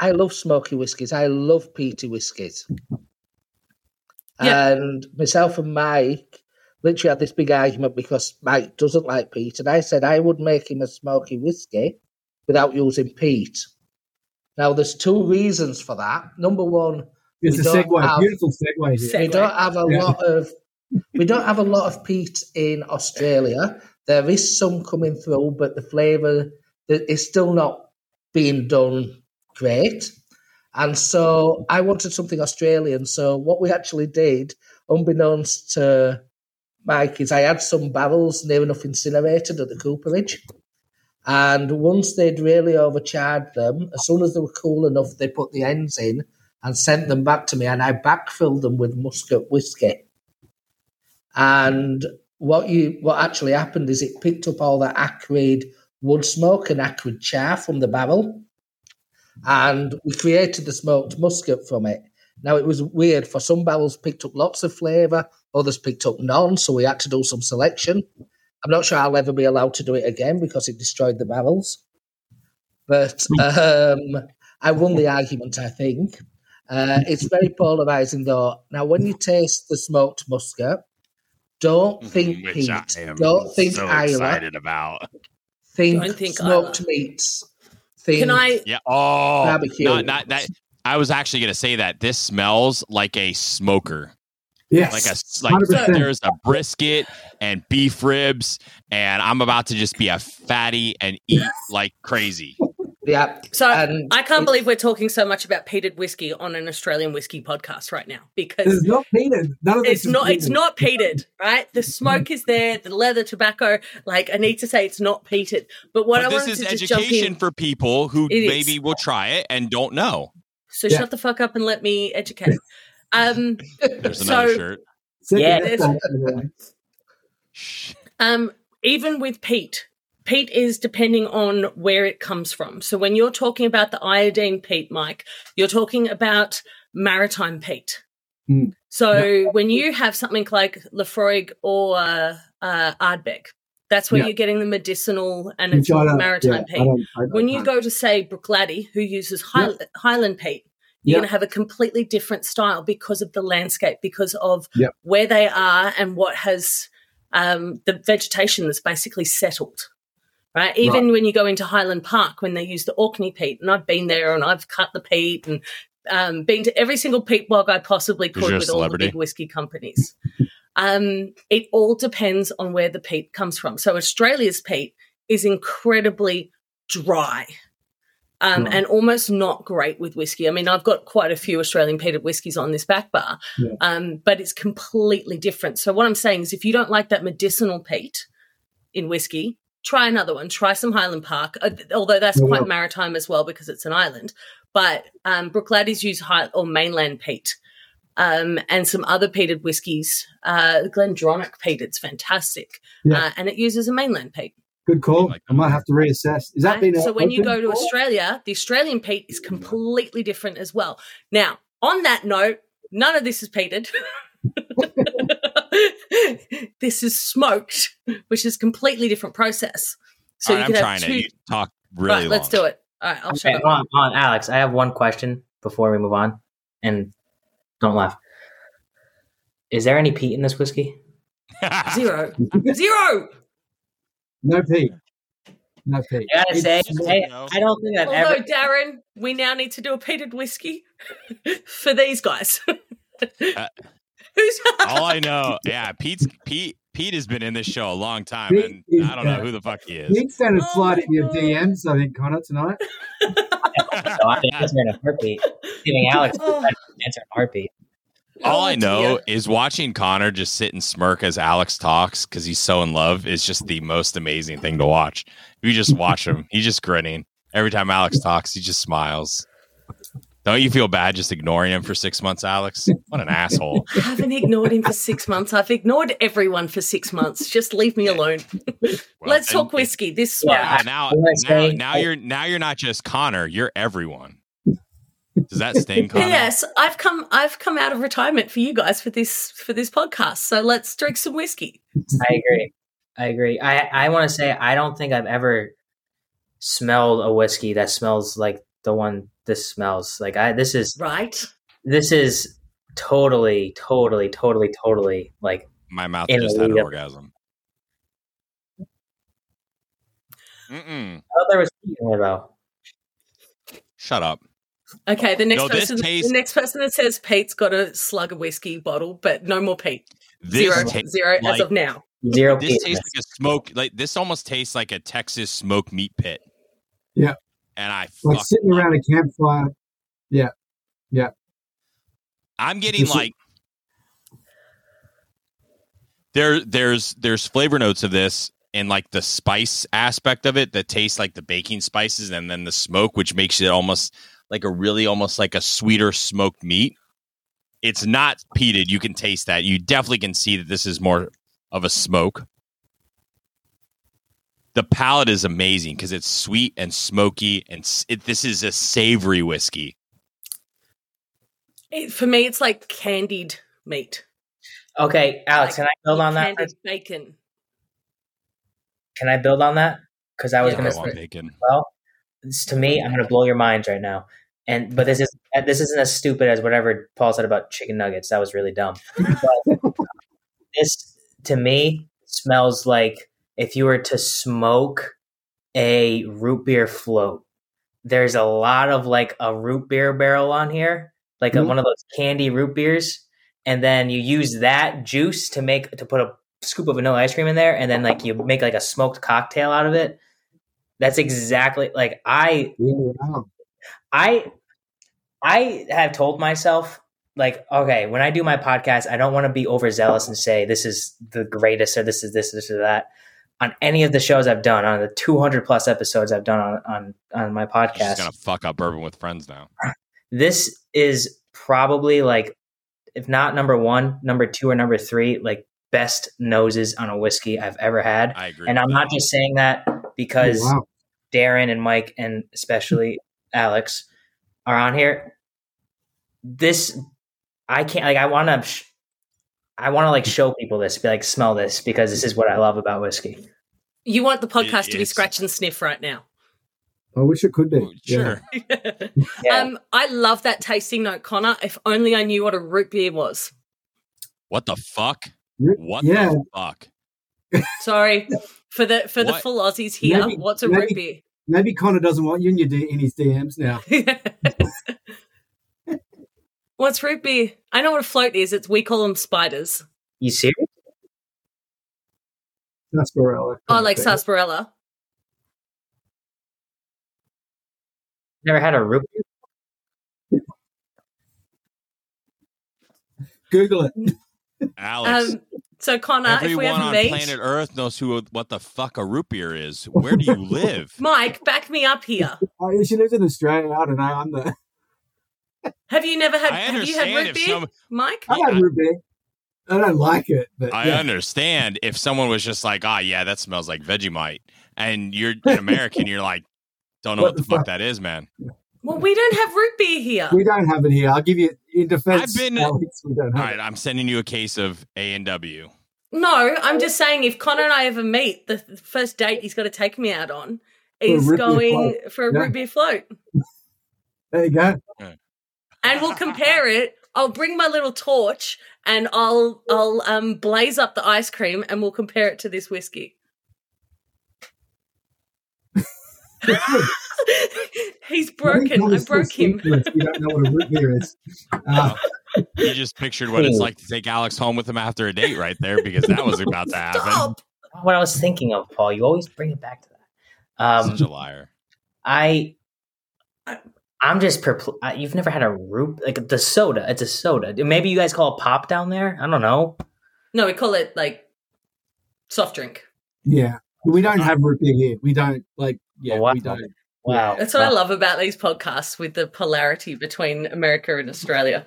I love smoky whiskies. I love peaty whiskies. Yeah. And myself and Mike literally had this big argument because Mike doesn't like peat. And I said I would make him a smoky whiskey without using peat. Now, there's two reasons for that. Number one, it's we a don't segue, have- beautiful segue here. Se- we don't have a Yeah. lot of we don't have a lot of peat in Australia. There is some coming through, but the flavour is still not being done great. And so I wanted something Australian. So what we actually did, unbeknownst to Mike, is I had some barrels near enough incinerated at the cooperage. And once they'd really overcharged them, as soon as they were cool enough, they put the ends in and sent them back to me, and I backfilled them with muscat whiskey. And what you what actually happened is it picked up all that acrid wood smoke and acrid char from the barrel, and we created the smoked muscat from it. Now it was weird. For some barrels, picked up lots of flavour, others picked up none. So we had to do some selection. I'm not sure I'll ever be allowed to do it again because it destroyed the barrels. But um, I won the argument, I think. Uh, it's very polarizing, though. Now, when you taste the smoked muscat, don't think Mm-hmm. Which peat, don't think so Islay, excited about. think, Don't think smoked Islay. meats. Think, Can I? Yeah. Oh, Barbecue. not, not that. I was actually going to say that this smells like a smoker, Yes, like a like 100%. there's a brisket and beef ribs, and I'm about to just be a fatty and eat like crazy. Yeah, So and I can't believe we're talking so much about peated whiskey on an Australian whiskey podcast right now because It's not peated. None of this it's is not it's not peated, right? The smoke is there, the leather tobacco. Like I need to say it's not peated. But what but I this wanted is to education in. for people who It is. maybe will try it and don't know. So Yeah. shut the fuck up and let me educate. Um There's So- another shirt. Yeah, best there's- idea. Shh. Um, even with peat, peat is depending on where it comes from. So when you're talking about the iodine peat, Mike, you're talking about maritime peat. Hmm. So when you have something like Laphroaig or uh, uh, Ardbeg, that's where Yeah. you're getting the medicinal and Which it's maritime yeah, I peat. don't- I don't When you go to say Bruichladdich, who uses High- Highland peat, you're Yeah. going to have a completely different style because of the landscape, because of Yep. where they are and what has um, the vegetation that's basically settled. Right. Even when you go into Highland Park, when they use the Orkney peat, and I've been there and I've cut the peat and um, been to every single peat bog I possibly could with all the big whiskey companies. um, it all depends on where the peat comes from. So Australia's peat is incredibly dry um, Right. and almost not great with whiskey. I mean, I've got quite a few Australian peated whiskies on this back bar, Yeah. um, but it's completely different. So what I'm saying is, if you don't like that medicinal peat in whiskey, try another one. Try some Highland Park, uh, although that's I quite will. maritime as well because it's an island. But um, Bruichladdich's use high or mainland peat. Um, and some other peated whiskies. Uh, Glendronach peat, it's fantastic. Yeah. Uh, and it uses a mainland peat. Good call. Like I might oh. have to reassess. Is that Right? so when you go to before? Australia, the Australian peat is completely different as well. Now, on that note, none of this is peated. this is smoked, which is completely different process. So All you can I'm have trying two. it. You talk really right, let's do it. All right, I'll Okay, shut up. hold on, on, Alex. I have one question before we move on, and don't laugh. Is there any peat in this whiskey? Zero, zero. No Pete. No Pete. I gotta say, I. I don't think I've Although ever. Darren, we now need to do a peated whiskey for these guys. Who's All I know, yeah, Pete's Pete. Pete has been in this show a long time, Pete and is, I don't know uh, who the fuck he is. Pete's going to Oh slide my in your God. DMs, I think, Connor, tonight. So I think answer in a heartbeat. Giving Alex Oh. an answer in a heartbeat. All Oh, I know dear. is watching Connor just sit and smirk as Alex talks because he's so in love is just the most amazing thing to watch. You just watch him; he's just grinning every time Alex talks. He just smiles. Don't you feel bad just ignoring him for six months, Alex? What an asshole! I haven't ignored him for six months. I've ignored everyone for six months. Just leave me alone. Well, Let's and- talk whiskey. This Yeah. Yeah, now, now, now you're now you're not just Connor. You're everyone. Does that sting, Connor? Yes, I've come. I've come out of retirement for you guys for this for this podcast. So let's drink some whiskey. I agree. I agree. I I want to say I don't think I've ever smelled a whiskey that smells like the one this smells. Like I this is Right? this is totally totally totally totally like My mouth just had an lead-up. orgasm. Mm-mm. I thought there was peat in there though. Shut up. Okay. The next No, person. tastes- the next person that says Pete's got a slug of whiskey bottle, but no more Pete. This Zero. tastes Zero as of now. Zero this peat. in tastes like a smoke. Like this almost tastes like a Texas smoke meat pit. Yeah. And I Like fuck, sitting around a campfire. Yeah. Yeah. I'm getting This is- like there there's there's flavor notes of this and like the spice aspect of it that tastes like the baking spices and then the smoke which makes it almost like a really almost like a sweeter smoked meat. It's not peated. You can taste that. You definitely can see that this is more of a smoke. The palate is amazing because it's sweet and smoky, and it, this is a savory whiskey. It, for me, it's like candied meat. Okay, Alex, Like can I build on that? Candied bacon. Can I build on that? Because I was Yeah, gonna I go say, want for bacon. well, this, to me, I'm gonna blow your minds right now. And but this is this isn't as stupid as whatever Paul said about chicken nuggets. That was really dumb. But this to me smells like if you were to smoke a root beer float. There's a lot of like a root beer barrel on here, like a, Mhm. one of those candy root beers, and then you use that juice to make to put a scoop of vanilla ice cream in there, and then like you make like a smoked cocktail out of it. That's exactly like I Wow. I I have told myself like okay when I do my podcast I don't want to be overzealous and say this is the greatest or this is this this or that on any of the shows I've done on the 200 plus episodes I've done on on on my She's podcast gonna fuck up bourbon with friends now. this is probably like if not number 1 number 2 or number 3 like best noses on a whiskey I've ever had I agree. and I'm that. not just saying that oh, because Oh, wow. Darren and Mike and especially Alex are on here. This I can't like I want to sh- I want to like show people this be like smell this because this is what I love about whiskey. You want the podcast to be scratch and sniff right now. I wish it could be. Ooh, Yeah. Sure. Yeah. Um, I love that tasting note, Connor. If only I knew what a root beer was. What the fuck? What yeah. the fuck? Sorry for the for the full Aussies here. Maybe- What's a maybe- root beer? Maybe Connor doesn't want you in, your D- in his DMs now. What's root beer? I know what a float is. It's we call them spiders. You serious? Sarsaparilla. Oh, like sarsaparilla. Never had a root beer? Google it. Alex, Um, So Connor, if we Everyone ever on meet, planet Earth knows who what the fuck a root beer is. Where do you live? Mike, back me up here. Oh, she lives in Australia. I don't know. I'm the. Have you never had? Have you had understand root beer, some. Mike? I've had root beer. I don't like it, but I yeah. understand if someone was just like, ah, yeah, that smells like Vegemite, and you're an American, you're like, don't know What what, the the fuck, fuck? that is, man. Well, we don't have root beer here. we don't have it here. I'll give you in defense. I've been- Alex, we don't All have right, I'm sending you a case of A and W. No, I'm just saying if Connor and I ever meet, the the first date he's got to take me out on a is going for a Yeah. root beer float. There you go. and we'll compare it. I'll bring my little torch and I'll I'll um blaze up the ice cream and we'll compare it to this whiskey. He's broken. I broke him. You don't know what a root beer is. Uh, You just pictured what it's like to take Alex home with him after a date, right there, because that was about to happen. Stop. What I was thinking of, Paul. You always bring it back to that. Um, Such a liar. I, I'm just perpl- I- You've never had a root like the soda. It's a soda. Maybe you guys call it pop down there. I don't know. No, we call it like soft drink. yeah, we don't have root beer here. We don't like. Yeah, Wow. we don't. Wow, That's what I love about these podcasts with the polarity between America and Australia.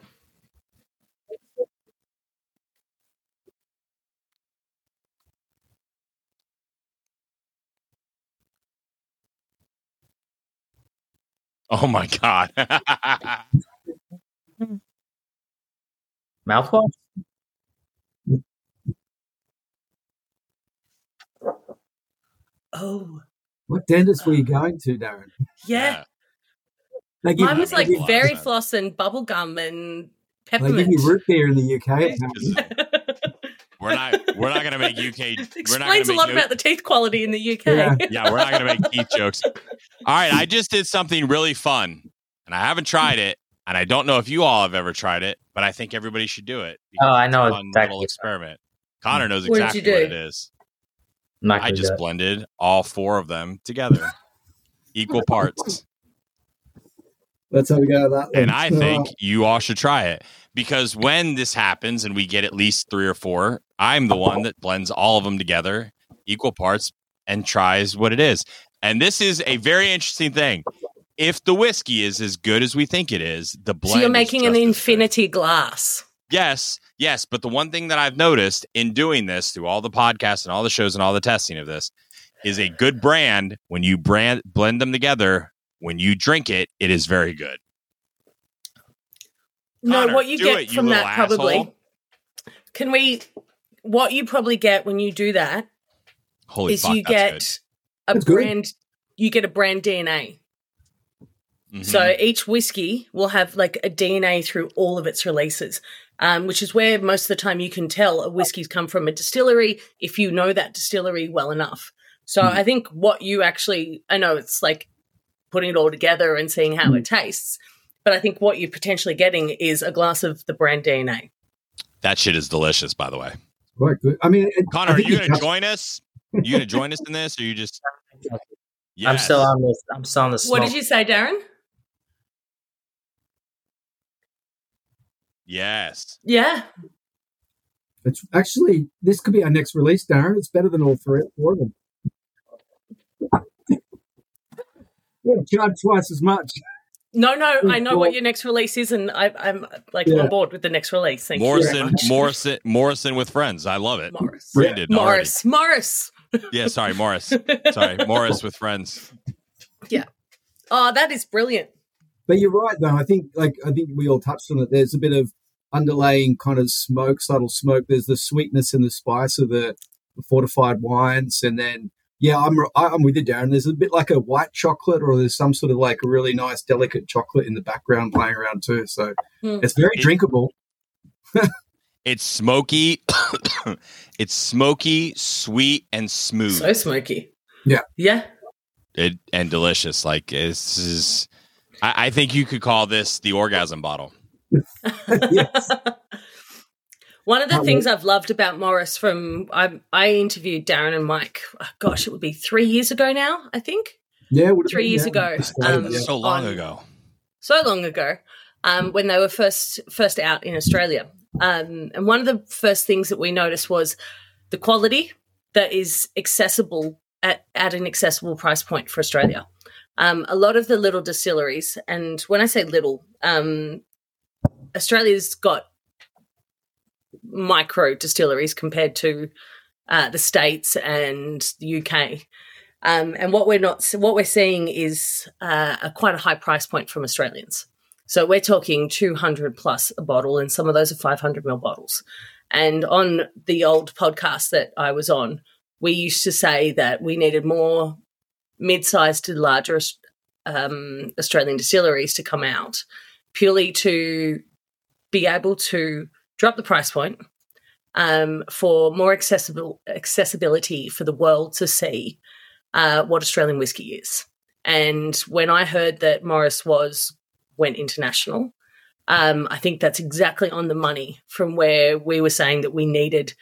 Oh my god. Mouthwash. Oh, What dentist were you going to, Darren? yeah. They give, Mine was they like give- very floss and bubblegum and peppermint. They give you root beer in the UK. we're not we're not gonna make UK we're not Explains a lot no- about the teeth quality in the UK. Yeah. yeah, we're not gonna make teeth jokes. All right, I just did something really fun, and I haven't tried it, and I don't know if you all have ever tried it, but I think everybody should do it. Oh, I know It's a exactly. little experiment. Connor knows exactly you what it is. I'm not I just do it. blended all four of them together, equal parts, That's how we go. with That one. and I think uh, you all should try it because when this happens and we get at least three or four, I'm the one that blends all of them together, equal parts, and tries what it is. And this is a very interesting thing. If the whiskey is as good as we think it is, the blend. So you're making an just as infinity glass. Yes, yes. But the one thing that I've noticed in doing this through all the podcasts and all the shows and all the testing of this is a good brand. When you brand blend them together, when you drink it, it is very good. No, Connor, what you get it, from little that probably. asshole. Can we? What you probably get when you do that Holy is fuck, you that's get a That's good. brand. You get a brand DNA. good. Mhm. So each whiskey will have like a DNA through all of its releases, um, which is where most of the time you can tell a whiskey's come from a distillery if you know that distillery well enough. So Mm. I think what you actually, I know it's like putting it all together and seeing how it tastes, but I think what you're potentially getting is a glass of the brand DNA. that shit is delicious, by the way. quite good. I mean, it, Connor, I are you going to join us? You going to join us in this, or you just? I'm still on this. I'm still on this. What did you say, Darren? Yes. Yeah. It's actually this could be our next release, Darren. It's better than all three, four of them. yeah, charge twice as much. No, no, I know what your next release is, and I, I'm like Yeah. on board with the next release. Thank you very Morrison, much. Morrison, Morrison with friends. I love it. Morris. Branded already. Morris. Morris. Yeah, sorry, Morris. Sorry, Morris with friends. Yeah. Oh, that is brilliant. But you're right, though. I think, like, I think we all touched on it. There's a bit of underlaying kind of smoke, subtle smoke. There's the sweetness and the spice of the, the fortified wines, and then yeah, I'm I'm with you, Darren. There's a bit like a white chocolate, or there's some sort of like a really nice, delicate chocolate in the background playing around too. So Hmm. it's very drinkable. It's smoky. it's smoky, sweet, and smooth. So smoky. Yeah. Yeah. it, and delicious. Like this is, I, I think you could call this the orgasm bottle. yes. One of the How things I've loved about Morris from I, I interviewed Darren and Mike. oh, gosh, it would be three years ago now. I think Yeah, would Three been, years yeah. ago, um. So long on- ago. so long ago, um, when they were first first out in Australia. Um, and one of the first things that we noticed was the quality that is accessible at, at an accessible price point for Australia. Um, a lot of the little distilleries, and when I say little, um, Australia's got micro distilleries compared to uh, the states and the UK. Um, and what we're not, what we're seeing is uh, a quite a high price point from Australians. So we're talking 200 plus a bottle, and some of those are 500 ml bottles. And on the old podcast that I was on, we used to say that we needed more mid-sized to larger um, Australian distilleries to come out, purely to be able to drop the price point um, for more accessible accessibility for the world to see uh, what Australian whiskey is. And when I heard that Morris was went international, um, I think that's exactly on the money from where we were saying that we needed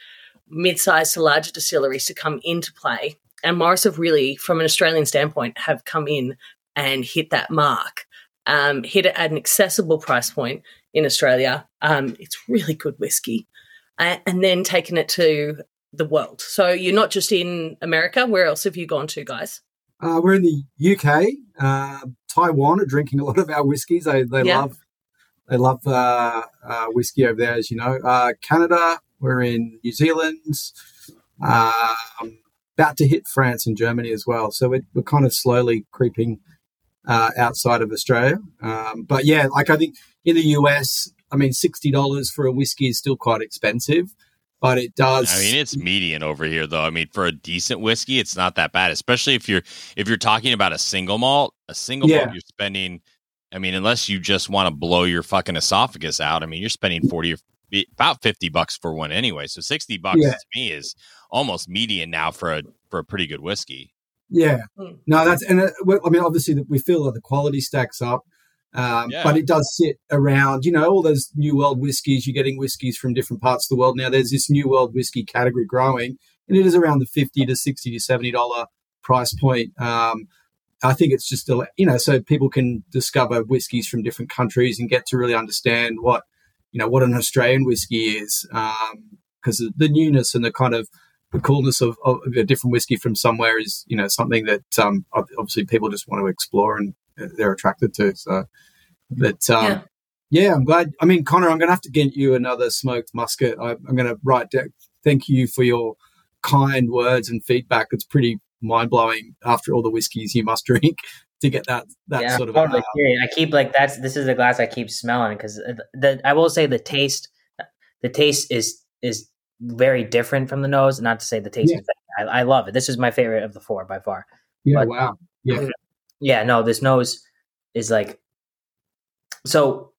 mid-sized to larger distilleries to come into play. And Morris have really, from an Australian standpoint, have come in and hit that mark, um, hit it at an accessible price point in Australia. Um, it's really good whiskey, uh, and then taken it to the world. So you're not just in America. Where else have you gone to, guys? Uh, we're in the UK. Uh, Taiwan are drinking a lot of our whiskies. They they yeah. love they love uh, uh, whiskey over there, as you know. Uh, Canada. We're in New Zealand. Um, about to hit France and Germany as well. So we're, we're kind of slowly creeping uh, outside of Australia. Um, but yeah, like I think in the US, I mean, sixty dollars for a whiskey is still quite expensive, but it does. I mean, it's median over here, though. I mean, for a decent whiskey, it's not that bad, especially if you're if you're talking about a single malt. A single yeah. malt, you're spending. I mean, unless you just want to blow your fucking esophagus out, I mean, you're spending forty about fifty bucks for one anyway. So sixty bucks yeah. to me is almost median now for a for a pretty good whiskey. Yeah, hmm. no, that's and uh, I mean, obviously, we feel that the quality stacks up, um, yeah. but it does sit around. You know, all those new world whiskies. You're getting whiskies from different parts of the world now. There's this new world whiskey category growing, and it is around the fifty to sixty to seventy dollar price point. Um, I think it's just a, you know, so people can discover whiskies from different countries and get to really understand what you know what an Australian whiskey is, because um, the newness and the kind of the coolness of, of, a different whiskey from somewhere is you know something that um, obviously people just want to explore and they're attracted to. So, but um, yeah. yeah. I'm glad. I mean, Connor, I'm going to have to get you another smoked muscat. I, am going to write down. Thank you for your kind words and feedback. It's pretty mind blowing after all the whiskeys you must drink to get that that yeah, sort of. Totally uh, I keep like that's this is the glass I keep smelling because the I will say the taste, the taste is is very different from the nose. Not to say the taste yeah. is bad. I, I, love it. This is my favorite of the four by far. Yeah. But, wow. Yeah. Yeah. No, this nose is like so.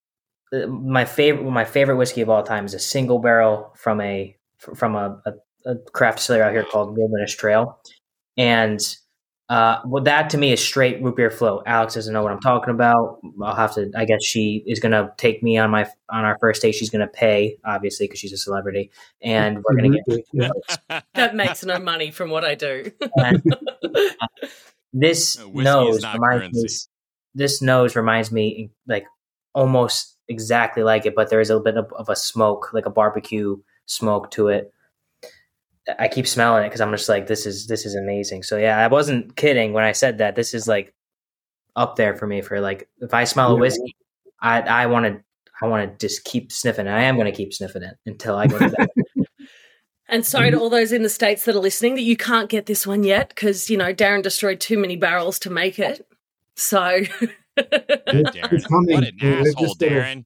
Uh, my favorite, my favorite whiskey of all time is a single barrel from a from a, a, a craft distillery out here called Wilderness Trail, and uh, well, that to me is straight root beer flow. Alex doesn't know what I'm talking about. I'll have to. I guess she is going to take me on my on our first date. She's going to pay, obviously, because she's a celebrity, and we're going to get. that makes no money from what I do. and, uh, this nose reminds me. This nose reminds me like almost exactly like it, but there is a bit of, of a smoke, like a barbecue smoke to it. I keep smelling it because I'm just like, this is this is amazing. So yeah, I wasn't kidding when I said that. This is like up there for me for like if I smell a whiskey, I I want to I want to just keep sniffing it. I am going to keep sniffing it until I go to bed. and sorry to mm-hmm. all those in the states that are listening that you can't get this one yet because you know Darren destroyed too many barrels to make it. So, Darren, what an asshole, Darren.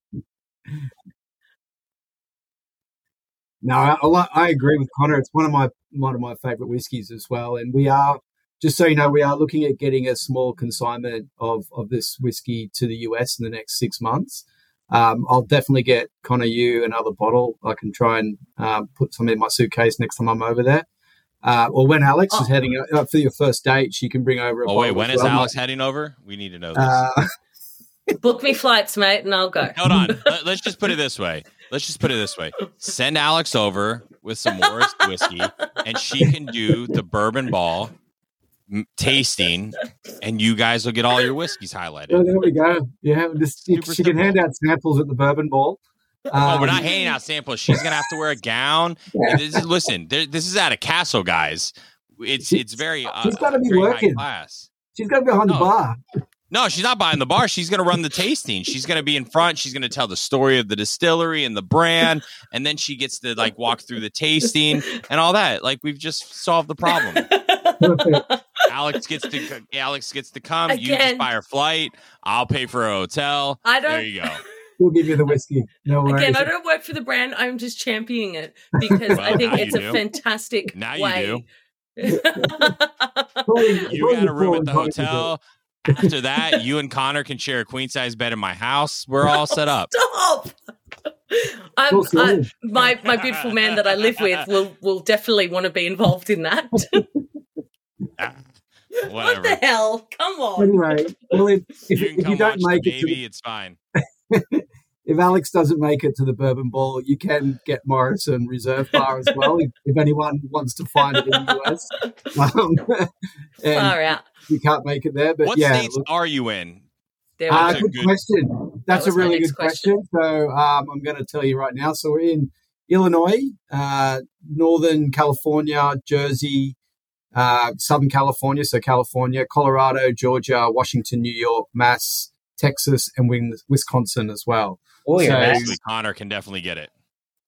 No, I, I, agree with Connor. It's one of my one of my favorite whiskies as well. And we are just so you know, we are looking at getting a small consignment of of this whiskey to the US in the next six months. Um, I'll definitely get Connor you another bottle. I can try and um, put some in my suitcase next time I'm over there. Uh, or when Alex oh. is heading up for your first date, she can bring over. oh wait, when is well. Alex heading over? We need to know this. Uh, Book me flights, mate, and I'll go. Hold on. Let's just put it this way let's just put it this way: send Alex over with some Morris whiskey, and she can do the bourbon ball tasting, and you guys will get all your whiskeys highlighted. Oh, there we go. Yeah, this, she can hand out samples at the bourbon ball. oh, we're not Um, handing out samples. She's gonna have to wear a gown. This is, listen, there, this is at a castle, guys. It's it's very uh, She's gotta be working. class. She's going to be behind the No. bar. No, she's not buying the bar. She's going to run the tasting. She's going to be in front. She's going to tell the story of the distillery and the brand, and then she gets to like walk through the tasting and all that. Like we've just solved the problem. Alex gets to Alex gets to come. You just buy her flight. I'll pay for a hotel. I don't. There you go. We'll give you the whiskey. No worries. Again, I don't work for the brand. I'm just championing it because I think it's a do. fantastic Now you do. You probably got a room at the hotel. After that, you and Connor can share a queen size bed in my house. We're all set up. Stop. I'm, I, my my beautiful man that I live with will will definitely want to be involved in that. Ah, what the hell? Come on. Anyway, well, if, if, You if you don't watch make the it to baby. It's fine. if Alex doesn't make it to the Bourbon Ball, you can get Morrison Reserve Bar as well if, if anyone wants to find it in the US. Um, Far out. you can't make it there, but What yeah. states are you in? There Uh, we That's go. a good, good- question. That's a really next good question. So um, I'm going to tell you right now. So we're in Illinois, uh, Northern California, Jersey, uh, Southern California, so California, Colorado, Georgia, Washington, New York, Mass, Texas, and Wisconsin as well. Oh, you're So- Connor can definitely get it.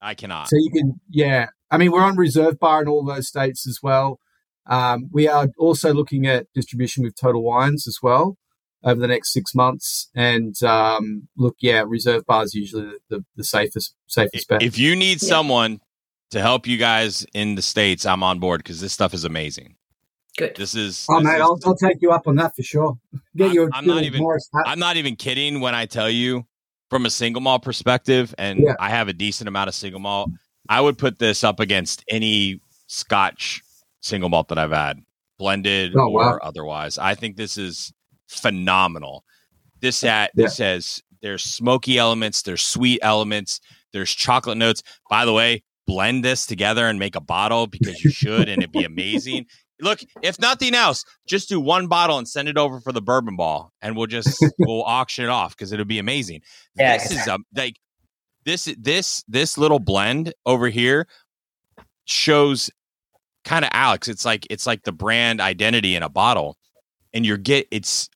I cannot. So you can, yeah. I mean, we're on reserve bar in all those states as well. Um, we are also looking at distribution with Total Wines as well over the next six months. And um, look, yeah, reserve bar is usually the, the, the safest safest bet. If you need Yeah. someone to help you guys in the states, I'm on board because this stuff is amazing. Good. This is. oh, this mate, is- I'll, I'll take you up on that for sure. Get I'm- your I'm not little even- Morris. I'm not even kidding when I tell you from a single malt perspective, and Yeah. I have a decent amount of single malt. I would put this up against any Scotch single malt that I've had, blended Oh, or wow. otherwise. I think this is phenomenal. This at this has there's smoky elements, there's sweet elements, there's chocolate notes. By the way, blend this together and make a bottle because you should, and it'd be amazing. Look, if nothing else, just do one bottle and send it over for the bourbon ball, and we'll just we'll auction it off because it'll be amazing. Yeah, this is um, like this this this little blend over here shows kind of Alex. It's like it's like the brand identity in a bottle, and you're get it's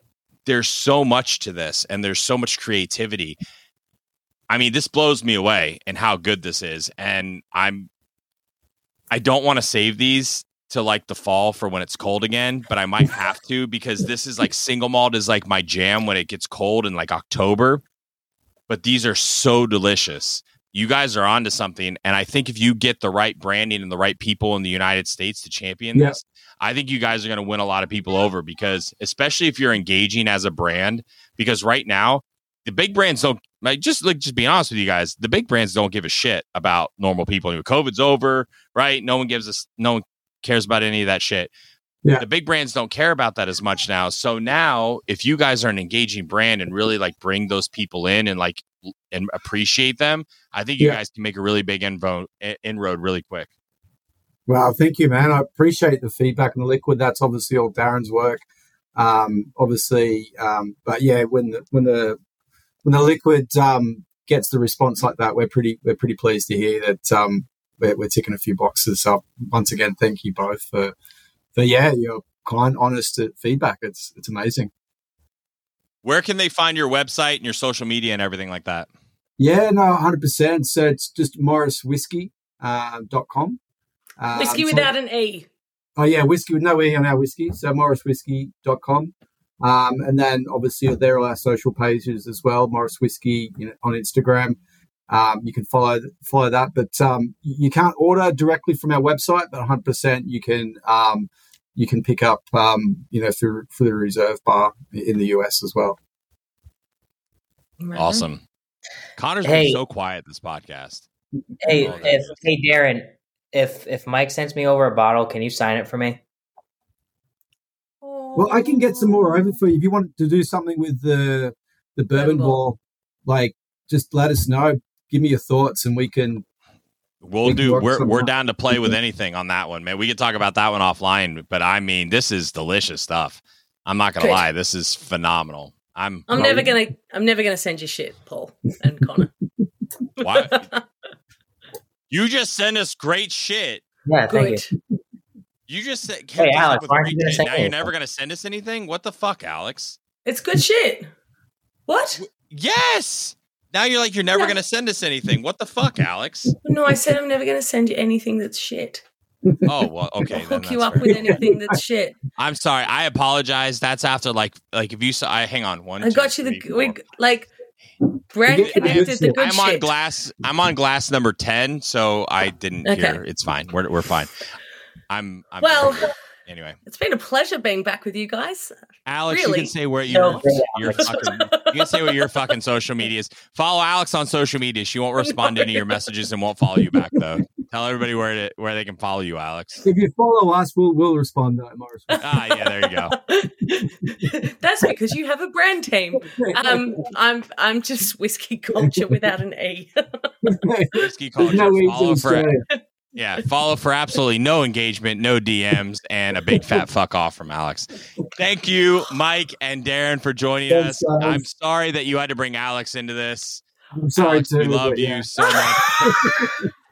there's so much to this, and there's so much creativity. I mean, this blows me away and how good this is, and I'm I don't want to save these to like the fall for when it's cold again, but I might have to because this is like single malt is like my jam when it gets cold in like October. But these are so delicious. You guys are onto something, and I think if you get the right branding and the right people in the United States to champion Yeah. this, I think you guys are going to win a lot of people over because, especially if you're engaging as a brand, because right now the big brands don't like just like just being honest with you guys, the big brands don't give a shit about normal people. COVID's over, right? No one gives us no one cares about any of that shit. Yeah. The big brands don't care about that as much now. So now if you guys are an engaging brand and really like bring those people in and like and appreciate them, I think you Yeah. guys can make a really big invo- inroad really quick. Well, thank you, man. I appreciate the feedback the liquid. That's obviously all Darren's work. Um, obviously, um, but yeah, when the when the when the liquid um, gets the response like that, we're pretty we're pretty pleased to hear that um, we're, we're ticking a few boxes. So once again, thank you both for for yeah your kind, honest uh, feedback. It's it's amazing. Where can they find your website and your social media and everything like that? Yeah, no, hundred percent. So it's just morriswhiskey uh, dot com. Um, Whiskey so- without an E. Oh yeah, whiskey with no E on our whiskey. So morriswhiskey.com. Um, and then obviously there are our social pages as well, Morris Whiskey you know, on Instagram. Um, you can follow follow that, but um, you can't order directly from our website, but 100% you can um, you can pick up um, you know through through the reserve bar in the US as well. Awesome. Connor's Hey. been so quiet this podcast. Hey, Oh, if hey Darren, if if Mike sends me over a bottle, can you sign it for me? Well, I can get some more over for you if you want to do something with the the bourbon Bourbon ball. ball. Like, just let us know. Give me your thoughts, and we can We'll do. We're something we're down to play with anything on that one, man. We could talk about that one offline, but I mean, this is delicious stuff. I'm not gonna Good. lie, this is phenomenal. I'm I'm never you- gonna I'm never gonna send you shit, Paul and Connor. Why? you just send us great shit. Yeah, thank Good. you. You just said, Hey, came Alex, why aren't you gonna Now you're never going to send us anything? What the fuck, Alex? It's good shit. What? Yes. Now you're like, you're never Yeah. going to send us anything. What the fuck, Alex? No, I said I'm never going to send you anything that's shit. Oh, well, okay. Or then hook you up fair. with anything that's shit. I'm sorry. I apologize. That's after like, like if you saw, I hang on one. I two, got you three, the four. we like brand connected the I'm good I'm on shit. glass. I'm on glass number ten, so I didn't Okay. hear. It's fine. We're we're fine. I'm. I'm Well- anyway, It's been a pleasure being back with you guys. Alex, you can say where So your great, your Alex. fucking you can say what your fucking social media is. Follow Alex on social media. She won't respond to any of your messages and won't follow you back though. Tell everybody where to, where they can follow you, Alex. If you follow us, we'll we'll respond though, Morris. Ah, yeah, there you go. That's because you have a brand team. Um, I'm I'm just whisky culture without an E. Whisky culture. no follow for Australia. Yeah, follow for absolutely no engagement, no DMs, and a big fat fuck off from Alex. Thank you, Mike and Darren, for joining Thanks, us. guys. I'm sorry that you had to bring Alex into this. I'm sorry Alex, to we love but you so much.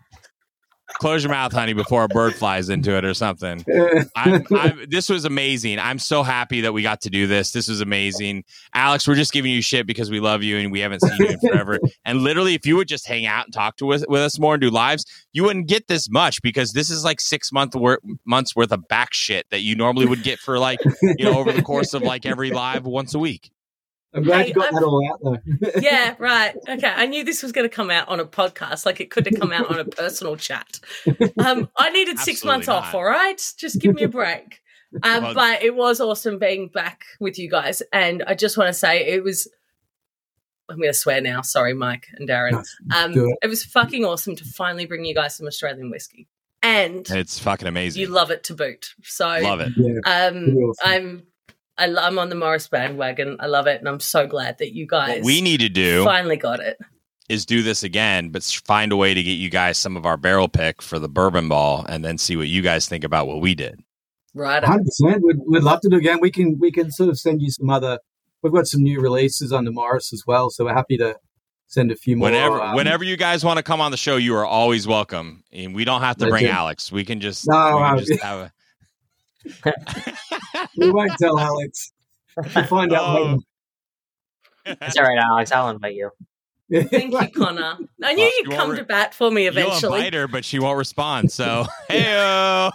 Close your mouth, honey, before a bird flies into it or something. I'm, I'm, this was amazing. I'm so happy that we got to do this. This was amazing. Alex, we're just giving you shit because we love you and we haven't seen you in forever. and literally, if you would just hang out and talk to us with us more and do lives, you wouldn't get this much because this is like six month wor- months worth of back shit that you normally would get for like you know over the course of like every live once a week. I'm glad Hey, you got I'm- that all out though. yeah, right. Okay, I knew this was going to come out on a podcast. Like it could have come out on a personal chat. Um, I needed six Absolutely months off. All right, just give me a break. Um, Well- but it was awesome being back with you guys, and I just want to say it was. I'm going to swear now. Sorry, Mike and Darren. Um, it. it was fucking awesome to finally bring you guys some Australian whiskey, and It's fucking amazing. you love it to boot. So love it. Yeah. um, Pretty awesome. I'm I, lo- I'm on the Morris bandwagon. I love it, and I'm so glad that you guys What we need to do finally got it. is do this again, but find a way to get you guys some of our barrel pick for the bourbon ball, and then see what you guys think about what we did. Right. Hundred percent. We'd we'd love to do it again. We can we can sort of send you some other. We've got some new releases under Morris as well, so we're happy to send a few more. Whenever, um, whenever you guys want to come on the show, you are always welcome, and we don't have to bring Legend. Alex. We can just, No, we can uh, just have a. we won't tell Alex. We'll find out Oh. It's all right, Alex. I'll invite you. Thank you, Connor. I knew Well, you'd come won't- to bat for me eventually. You'll eventually. invite her, but she won't respond. So, hey,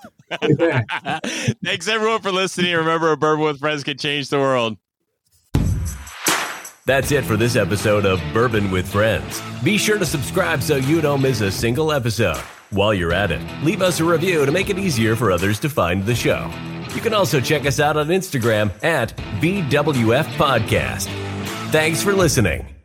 thanks everyone for listening. Remember, a bourbon with friends can change the world. That's it for this episode of Bourbon with Friends. Be sure to subscribe so you don't miss a single episode. While you're at it, leave us a review to make it easier for others to find the show. You can also check us out on Instagram at BWF Podcast. Thanks for listening.